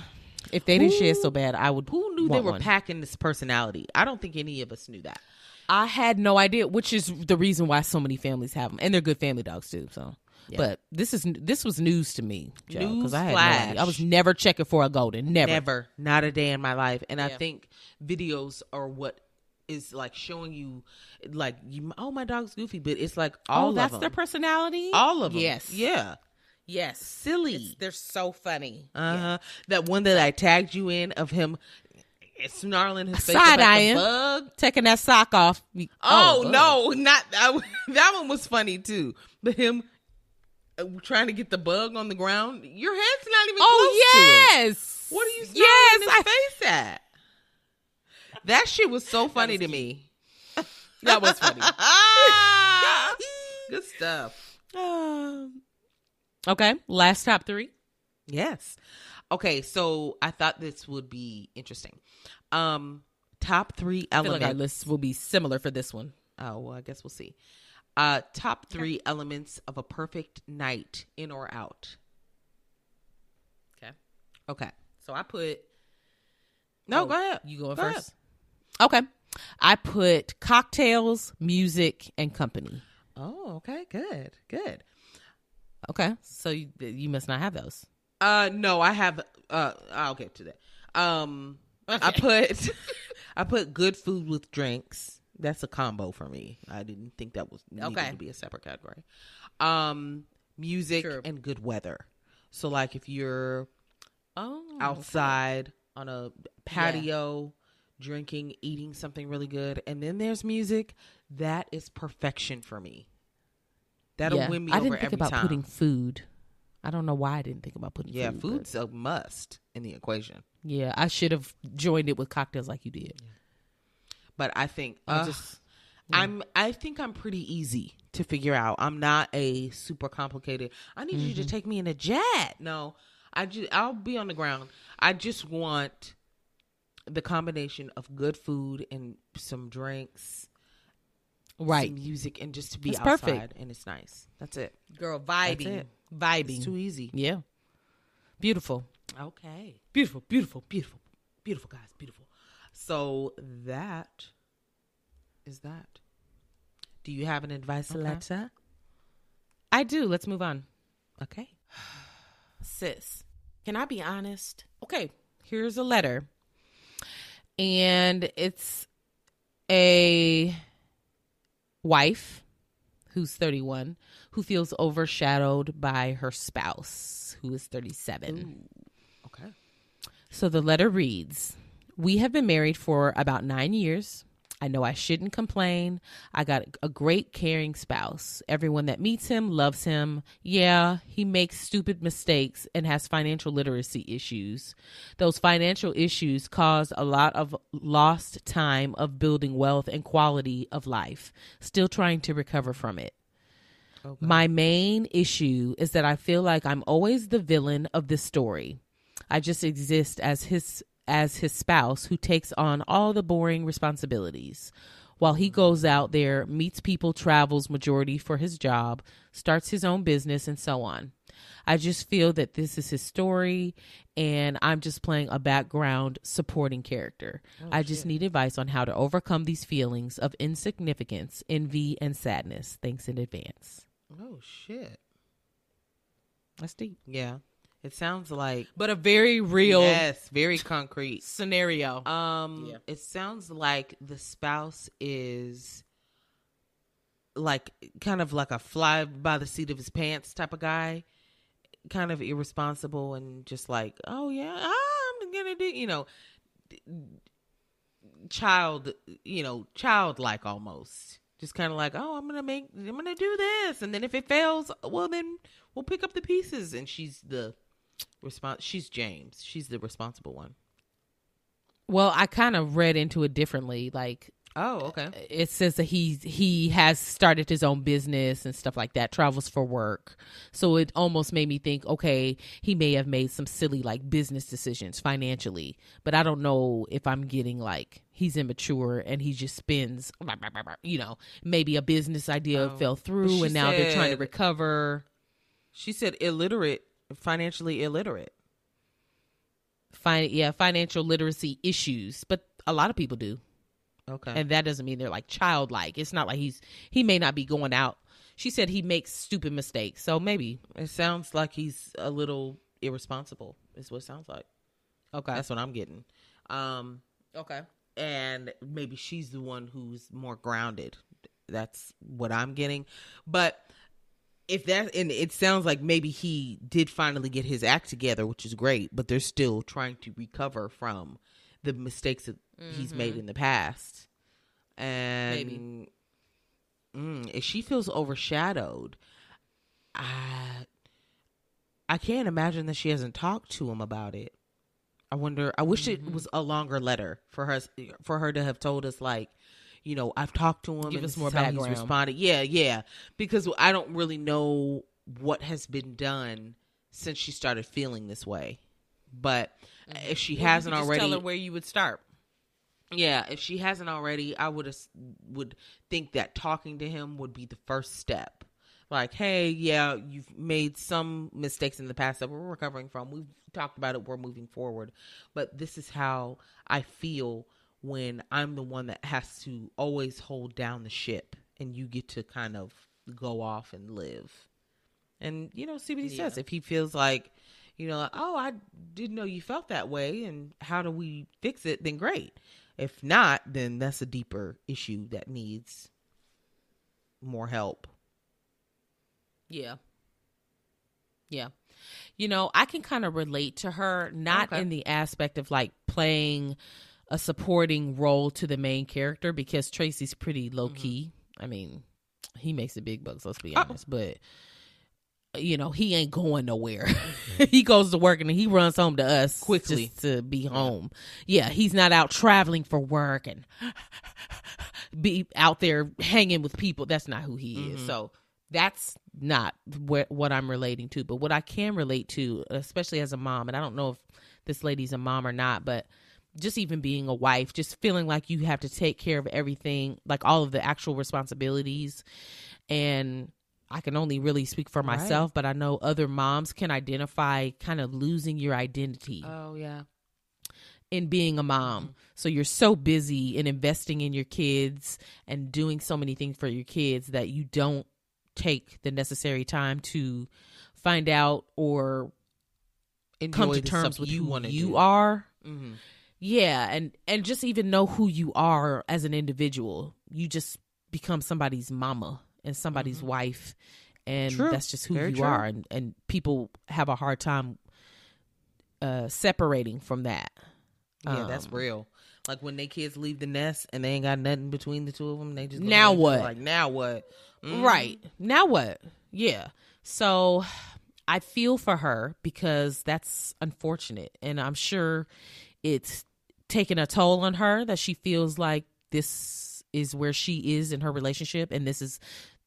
if they didn't share so bad, I would. Who knew they were one. packing this personality? I don't think any of us knew that. I had no idea, which is the reason why so many families have them, and they're good family dogs too. So, but this is this was news to me, because I had no. I was never checking for a golden, never. Never, not a day in my life. And I think videos are what is like showing you, like you. Oh, my dog's goofy, but it's like all oh, that's them. their personality. all of them. Yes, yeah, yes, silly. they're so funny. Uh huh. That one that I tagged you in of him snarling his face Side up at the eyeing. bug. Taking that sock off. Oh, bug. no, not that. [laughs] That one was funny too. But him trying to get the bug on the ground. Your head's not even Oh close to it. yes. What are you snarling Yes, his I- face at? That shit was so [laughs] funny to me. [laughs] That was funny. [laughs] Good stuff. Um, okay, last top three. Yes. Okay, so I thought this would be interesting. Um, top three I feel like our lists will be similar for this one. Oh, well, I guess we'll see. Uh, top three elements of a perfect night, in or out. Okay. Okay. So I put. No, Oh, go ahead. You going Go ahead. first? Okay. I put cocktails, music, and company. Oh, okay. Good. Good. Okay. So you, you must not have those. Uh, no, I have. Uh, I'll get to that. Um, I put, [laughs] [laughs] I put good food with drinks. That's a combo for me. I didn't think that was needed Okay. to be a separate category. Um, music Sure. and good weather. So, like, if you're Oh. outside on a patio, drinking, eating something really good, and then there's music, that is perfection for me. That'll Yeah. win me I over didn't think about time. putting food. I don't know why I didn't think about putting yeah, food. but- food's a must in the equation. Yeah, I should have joined it with cocktails like you did. But I think I uh, just- I'm I think I'm pretty easy to figure out. I'm not a super complicated. I need Mm-hmm. you to take me in a jet. No, I just I'll be on the ground. I just want the combination of good food and some drinks, Right. some music, and just to be That's outside perfect. and it's nice. That's it. Girl, That's vibing. it. Vibing. It's too easy. yeah. Beautiful. Okay. Beautiful. Beautiful. Beautiful. Beautiful guys. Beautiful. So that is that. Do you have an advice Okay. letter? I do. Let's move on. Okay. [sighs] Sis, can I be honest? Okay, here's a letter. And it's a wife who's 31 who feels overshadowed by her spouse who is 37. Okay. So the letter reads We have been married for about nine years. I know I shouldn't complain. I got a great, caring spouse. Everyone that meets him loves him. Yeah, he makes stupid mistakes and has financial literacy issues. Those financial issues cause a lot of lost time of building wealth and quality of life, still trying to recover from it. My main issue is that I feel like I'm always the villain of this story. I just exist as his as his spouse who takes on all the boring responsibilities. While he goes out there, meets people, travels majority for his job, starts his own business and so on. I just feel that this is his story and I'm just playing a background supporting character. Oh, I just need advice on how to overcome these feelings of insignificance, envy, and sadness. Thanks in advance. Oh shit. That's deep. Yeah. It sounds like But a very real yes, very concrete. scenario. Um, Yeah. it sounds like the spouse is like kind of like a fly by the seat of his pants type of guy, kind of irresponsible and just like, oh yeah, I'm gonna do, you know, child, you know, childlike almost. Just kind of like, oh, I'm gonna make, I'm gonna do this, and then if it fails, well, then we'll pick up the pieces. And she's the response. She's James. She's the responsible one. well, I kind of read into it differently. Like Oh, okay. it says that he he has started his own business and stuff like that travels for work so it almost made me think okay he may have made some silly like business decisions financially but i don't know if i'm getting like he's immature and he just spends you know maybe a business idea Oh. fell through and now they're trying to recover She said illiterate, financially illiterate. Fin- yeah financial literacy issues but a lot of people do Okay. and that doesn't mean they're like childlike it's not like he's he may not be going out she said he makes stupid mistakes so maybe it sounds like he's a little irresponsible. Is what it sounds like. okay That's what I'm getting. Um, okay and maybe she's the one who's more grounded. That's what I'm getting. But if that and it sounds like maybe he did finally get his act together, which is great, but they're still trying to recover from the mistakes that he's Mm-hmm. made in the past. And Mm, if she feels overshadowed, I I can't imagine that she hasn't talked to him about it. I wonder. I wish Mm-hmm. it was a longer letter for her for her to have told us like, you know, I've talked to him Give and us more background. He's responded. Yeah, yeah. Because I don't really know what has been done since she started feeling this way. But if she Well, hasn't already, tell her where you would start. yeah, if she hasn't already, I would would think that talking to him would be the first step. Like, hey, yeah, you've made some mistakes in the past that we're recovering from. We've talked about it. We're moving forward, but this is how I feel when I'm the one that has to always hold down the ship, and you get to kind of go off and live. And you know, see what he says. If he feels like, you know, like, oh, I didn't know you felt that way, and how do we fix it? Then great. If not, then that's a deeper issue that needs more help. Yeah. Yeah. You know, I can kind of relate to her, not Okay. in the aspect of like playing a supporting role to the main character because Tracy's pretty low key. I mean, he makes the big bucks, let's be Oh. honest, but you know, he ain't going nowhere. [laughs] he goes to work and he runs home to us Quickly. to be home. Yeah, he's not out traveling for work and [laughs] be out there hanging with people. That's not who he is. Mm-hmm. So that's not wh- what I'm relating to. But what I can relate to, especially as a mom, and I don't know if this lady's a mom or not, but just even being a wife, just feeling like you have to take care of everything, like all of the actual responsibilities. And I can only really speak for Right. myself, but I know other moms can identify kind of losing your identity Oh yeah. in being a mom. So you're so busy in investing in your kids and doing so many things for your kids that you don't take the necessary time to find out or Enjoy come to terms with you who you do. are. Mhm. Yeah, and and just even know who you are as an individual. You just become somebody's mama and somebody's wife, and Mm-hmm. True. that's just who Very you true. are. And and people have a hard time uh separating from that. Yeah, that's Um, real. Like when they kids leave the nest and they ain't got nothing between the two of them, they just Now at each other what? Like now what? Mhm. Right. Now what? Yeah. So I feel for her because that's unfortunate. And I'm sure it's taken a toll on her that she feels like this is where she is in her relationship and this is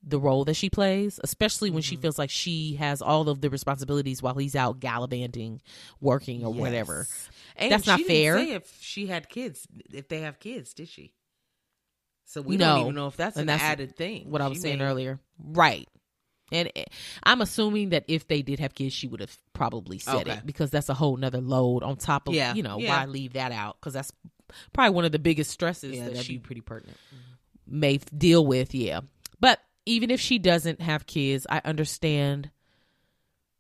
the role that she plays, especially when she mm-hmm. feels like she has all of the responsibilities while he's out gallivanting, working or whatever. And That's not she fair. say if she had kids, if they have kids, did she? So we No. don't even know if that's And an that's added thing. What I She was saying may- earlier. Right. And eh, I'm assuming that if they did have kids, she would have probably said Okay. it because that's a whole nother load on top of, Yeah, you know, yeah. why leave that out? Because that's probably one of the biggest stresses Yeah, that she pretty pertinent. Mm-hmm. may deal with. Yeah. But even if she doesn't have kids, I understand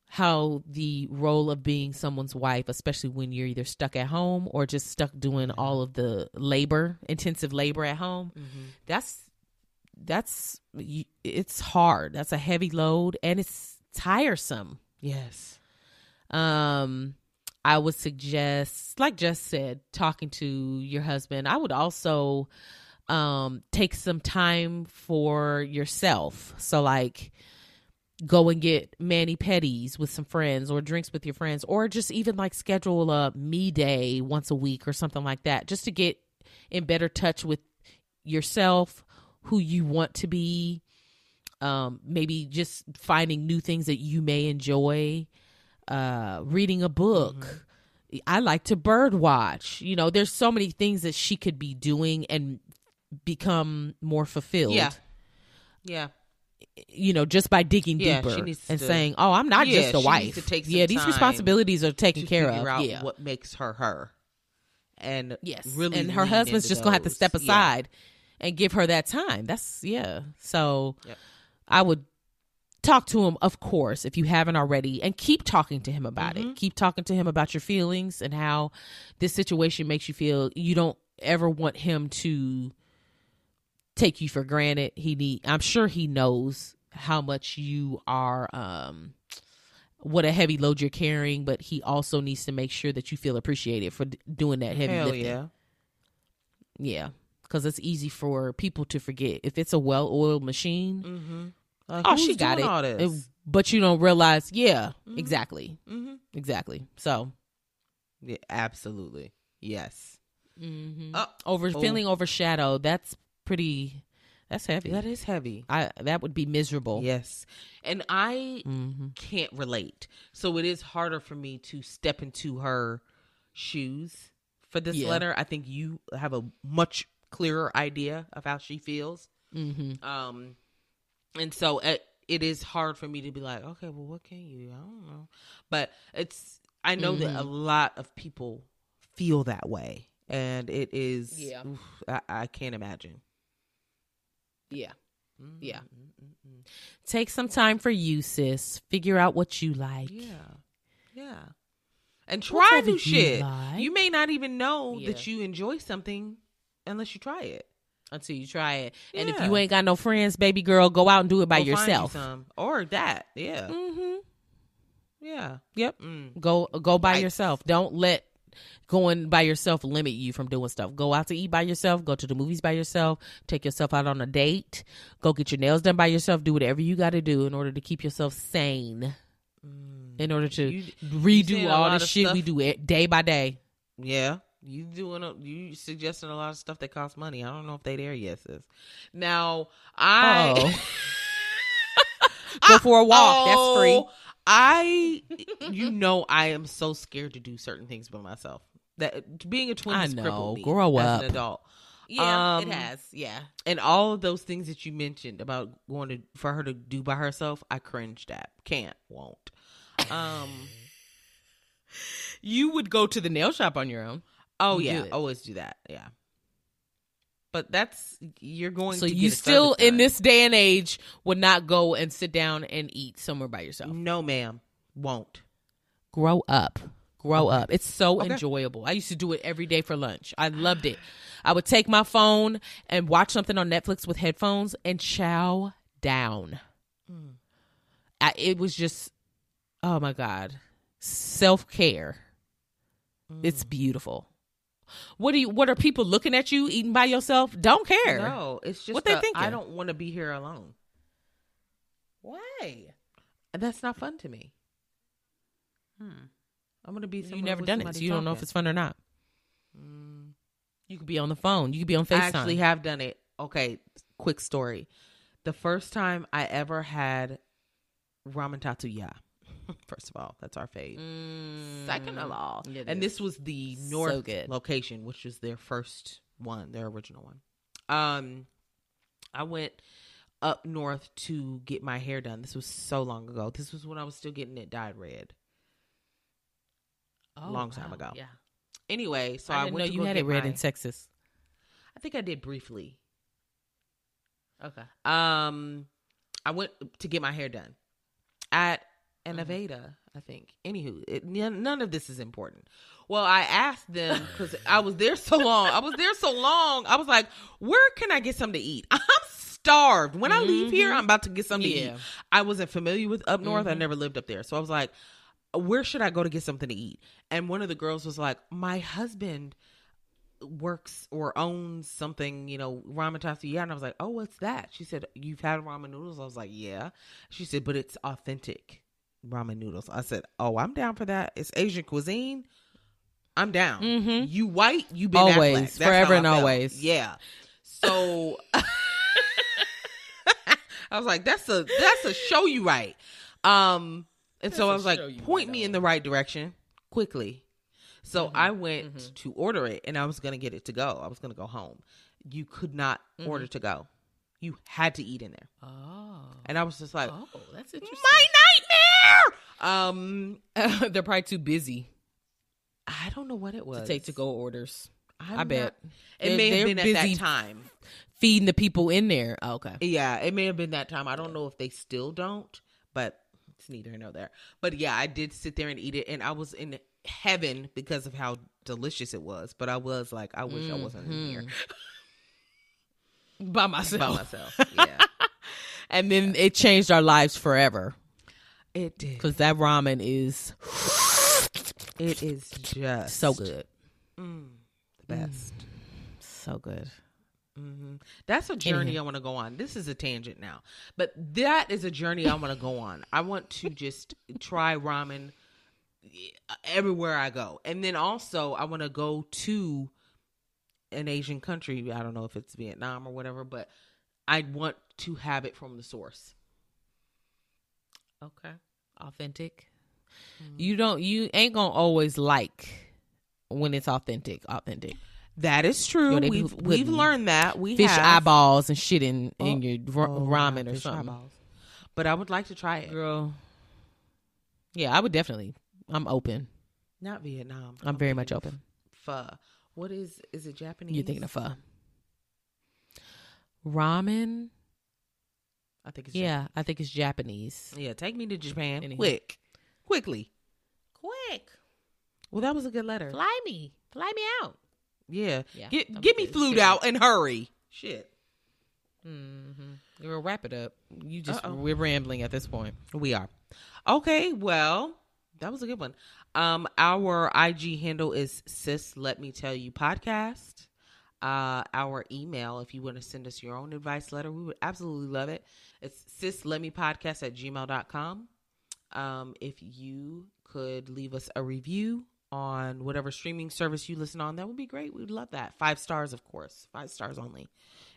how the role of being someone's wife, especially when you're either stuck at home or just stuck doing mm-hmm. all of the labor, intensive labor at home, mm-hmm. that's that's it's hard. That's a heavy load and it's tiresome. Yes. Um, I would suggest, like Jess said, talking to your husband. I would also um take some time for yourself. So like go and get mani pedis with some friends or drinks with your friends or just even like schedule a me day once a week or something like that just to get in better touch with yourself who you want to be um maybe just finding new things that you may enjoy uh reading a book i like to bird watch you know there's so many things that she could be doing and become more fulfilled Yeah. Yeah. you know just by digging Yeah, deeper and to- saying oh i'm not Yeah, just a wife yeah these responsibilities are taken care of yeah what makes her her. And Yes. really and her husband's just gonna have to those. step Yeah. And give her that time. That's yeah. So Yep. I would talk to him, of course, if you haven't already, and keep talking to him about Mm-hmm. it. Keep talking to him about your feelings and how this situation makes you feel. You don't ever want him to take you for granted. He need I'm sure he knows how much you are um what a heavy load you're carrying, but he also needs to make sure that you feel appreciated for d- doing that heavy Hell lifting. yeah. Yeah, because it's easy for people to forget if it's a well-oiled machine. Mm-hmm. oh, she got it. It- but you don't realize. Yeah, Mhm. exactly, mm-hmm. exactly. So Yeah, absolutely. Yes. mhm. Oh, over oh. feeling overshadowed. That's pretty. That's heavy. that is heavy. I that would be miserable. Yes. And I hmm can't relate. So it is harder for me to step into her shoes for this Yeah. letter. I think you have a much clearer idea of how she feels. hmm Um and so it, it is hard for me to be like, okay, well what can you? I don't know. But it's I know that a lot of people feel that way and it is Yeah. oof, I, I can't imagine. Yeah. Yeah. Mm-mm-mm-mm. Take some time for you, sis. Figure out what you like. Yeah. Yeah. And try new you shit. like. You may not even know Yeah. that you enjoy something unless you try it. Until you try it. And if you ain't got no friends, baby girl, go out and do it by Go you yourself. some. Or that. Yeah. Mm-hmm. Yeah. Yep. Mm. Go go by yourself. Don't let going by yourself limit you from doing stuff. Go out to eat by yourself. Go to the movies by yourself. Take yourself out on a date. Go get your nails done by yourself. Do whatever you got to do in order to keep yourself sane. In order to Mm. You- redo a all the shit we do it day by day. Yeah. You doing a, you suggesting a lot of stuff that costs money. I don't know if they there yet, sis. Now I [laughs] [laughs] Go for a walk. That's Oh, free. I, you know, I am so scared to do certain things by myself. That being a twin I know. Grow as up. an adult. Yeah, Um, it has. Yeah. And all of those things that you mentioned about going to for her to do by herself, I cringed at. Can't, won't. Um. [laughs] You would go to the nail shop on your own. Oh yeah, do always do that. Yeah. But that's you're going. So to you still in this day and age would not go and sit down and eat somewhere by yourself. No, ma'am, won't. Grow up. Grow up. It's so Okay. enjoyable. I used to do it every day for lunch. I loved it. I would take my phone and watch something on Netflix with headphones and chow down. Mm. I, it was just, oh my God, self care. It's mm. beautiful. What do you? What are people looking at you eating by yourself? Don't care. No, it's just What they the, thinking? I don't want to be here alone. Why? That's not fun to me. hmm. I'm gonna be. You somewhere never with done it, so you don't know if it's fun or not. Mm. You could be on the phone. You could be on FaceTime. I actually have done it. Okay, quick story. The first time I ever had ramen tatsuya. [laughs] First of all, that's our fave. Second of all, Mm, and is. this was the So north good. location, which was their first one, their original one. Um, I went up north to get my hair done. This was so long ago. This was when I was still getting it dyed red. Oh, long time ago. Yeah, Anyway, so I I, went you go had get it red my- in Texas. I think I did briefly. Okay. Um, I went to get my hair done at an mm-hmm. Aveda, I think. Anywho, it, none of this is important. Well, I asked them because I was there so long. I was there so long. I was like, "Where can I get something to eat?" [laughs] I'm starved. When I leave here, mm-hmm. I'm about to get something to eat. I wasn't familiar with up north. I mm-hmm. never lived up there, so I was like, "Where should I go to get something to eat?" And one of the girls was like, "My husband." works or owns something, you know, ramen tatsuya. And I was like, oh, what's that? She said, you've had ramen noodles? I was like, yeah. She said, but it's authentic ramen noodles. I said, oh, I'm down for that. It's Asian cuisine. I'm down. Mhm. You white, you been Always, That's forever and felt. always. Yeah. So [laughs] I was like, that's a that's a show you right. Um, and so I was like, point me in the right direction quickly. So Mm-hmm. I went to order it, and I was gonna get it to go. I was gonna go home. You could not Mm-hmm. order to go. You had to eat in there, Oh. and I was just like, Oh, that's interesting. my nightmare. Um, [laughs] They're probably too busy I don't know what it was to take to go orders. I'm I bet. not- it They're- may have been at that time. Feeding the people in there. Oh, okay. Yeah, it may have been that time. I don't know if they still don't, but it's neither here nor there. But yeah, I did sit there and eat it, and I was in heaven because of how delicious it was. But I was like, I wish I wasn't in here [laughs] By myself. by myself. Yeah, [laughs] and then it changed our lives forever. It did. because that ramen is It is just so good, Mm, the best. so good. hmm That's a journey Anyhow. I want to go on. This is a tangent now, but that is a journey I want to go on. I want to just try ramen everywhere I go, and then also I want to go to an Asian country. I don't know if it's Vietnam or whatever, but I want to have it from the source. Okay, authentic. Mm-hmm. You don't. You ain't gonna always like when it's authentic. Authentic. That is true. Yo, we've we've learned that. We Fish have eyeballs and shit in in Oh. your ra- Oh, ramen or something. eyeballs. But I would like to try it. Girl. Yeah, I would definitely. I'm open. Not Vietnam. I'm very much open. Pho. What is is it Japanese? You're thinking of pho. Ramen. I think it's Yeah, I think it's Japanese. Japanese. Yeah, take me to Japan. Anyhow. Quick. Quickly. Quick, Well, that was a good letter. fly me, fly me out. Yeah. Yeah, Get get me flued out and hurry. Shit. Mm-hmm. We'll wrap it up. You just Uh-oh. we're rambling at this point. We are. Okay, well, that was a good one. Um, our IG handle is sis let me tell you podcast. Uh, our email, if you want to send us your own advice letter, we would absolutely love it. It's sis let me podcast at gmail.com. Um, if you could leave us a review on whatever streaming service you listen on, that would be great. We'd love that. Five stars, of course. Five stars only.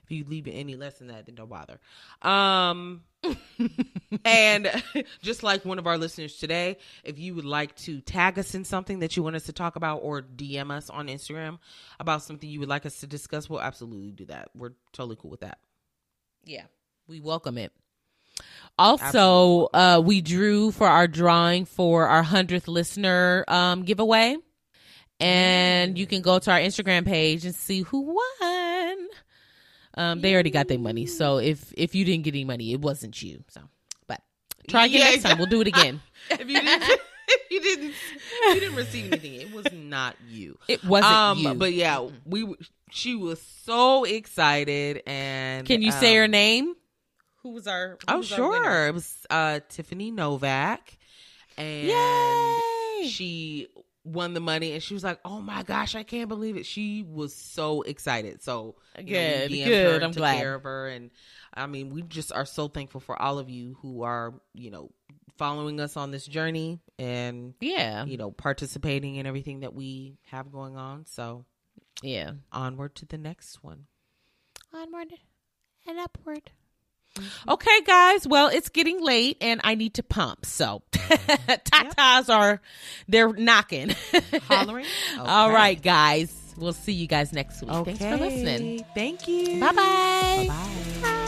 If you leave any less than that, then don't bother. Um, [laughs] and [laughs] just like one of our listeners today, if you would like to tag us in something that you want us to talk about or DM us on Instagram about something you would like us to discuss, we'll absolutely do that. We're totally cool with that. Yeah, we welcome it. Also, uh, we drew for our drawing for our hundredth listener um, giveaway, and you can go to our Instagram page and see who won. Um, they already got their money, so if if you didn't get any money, it wasn't you. So, but try again Yeah, next time. We'll do it again. [laughs] [laughs] If you didn't, if you didn't, you didn't receive anything, it was not you. It wasn't um, you. but yeah, we w- she was so excited and can you say um, her name? Who was our? who Oh was our sure, it was uh, Tiffany Novak, and Yay! she won the money, and she was like, "Oh my gosh, I can't believe it!" She was so excited. So you know, Good, DM'd good, her I'm glad. care of her, and I mean, we just are so thankful for all of you who are you know following us on this journey and Yeah, you know participating in everything that we have going on. So yeah. onward to the next one. Onward and upward. Mm-hmm. Okay, guys. Well, it's getting late and I need to pump. So, [laughs] tatas are they're knocking. [laughs] Hollering? All Okay. right, guys. We'll see you guys next week. Thanks for listening. Thank you. Bye-bye. Bye.